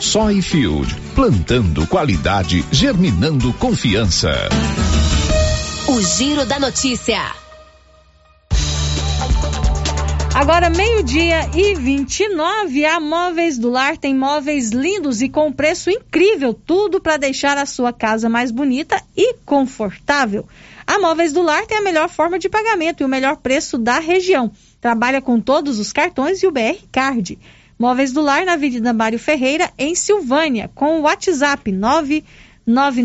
Soyfield, plantando qualidade, germinando confiança. O Giro da Notícia. Agora, meio-dia e 29, a Móveis do Lar tem móveis lindos e com preço incrível, tudo para deixar a sua casa mais bonita e confortável. A Móveis do Lar tem a melhor forma de pagamento e o melhor preço da região. Trabalha com todos os cartões e o BR Card. Móveis do Lar na Avenida Mário Ferreira, em Silvânia, com o WhatsApp 999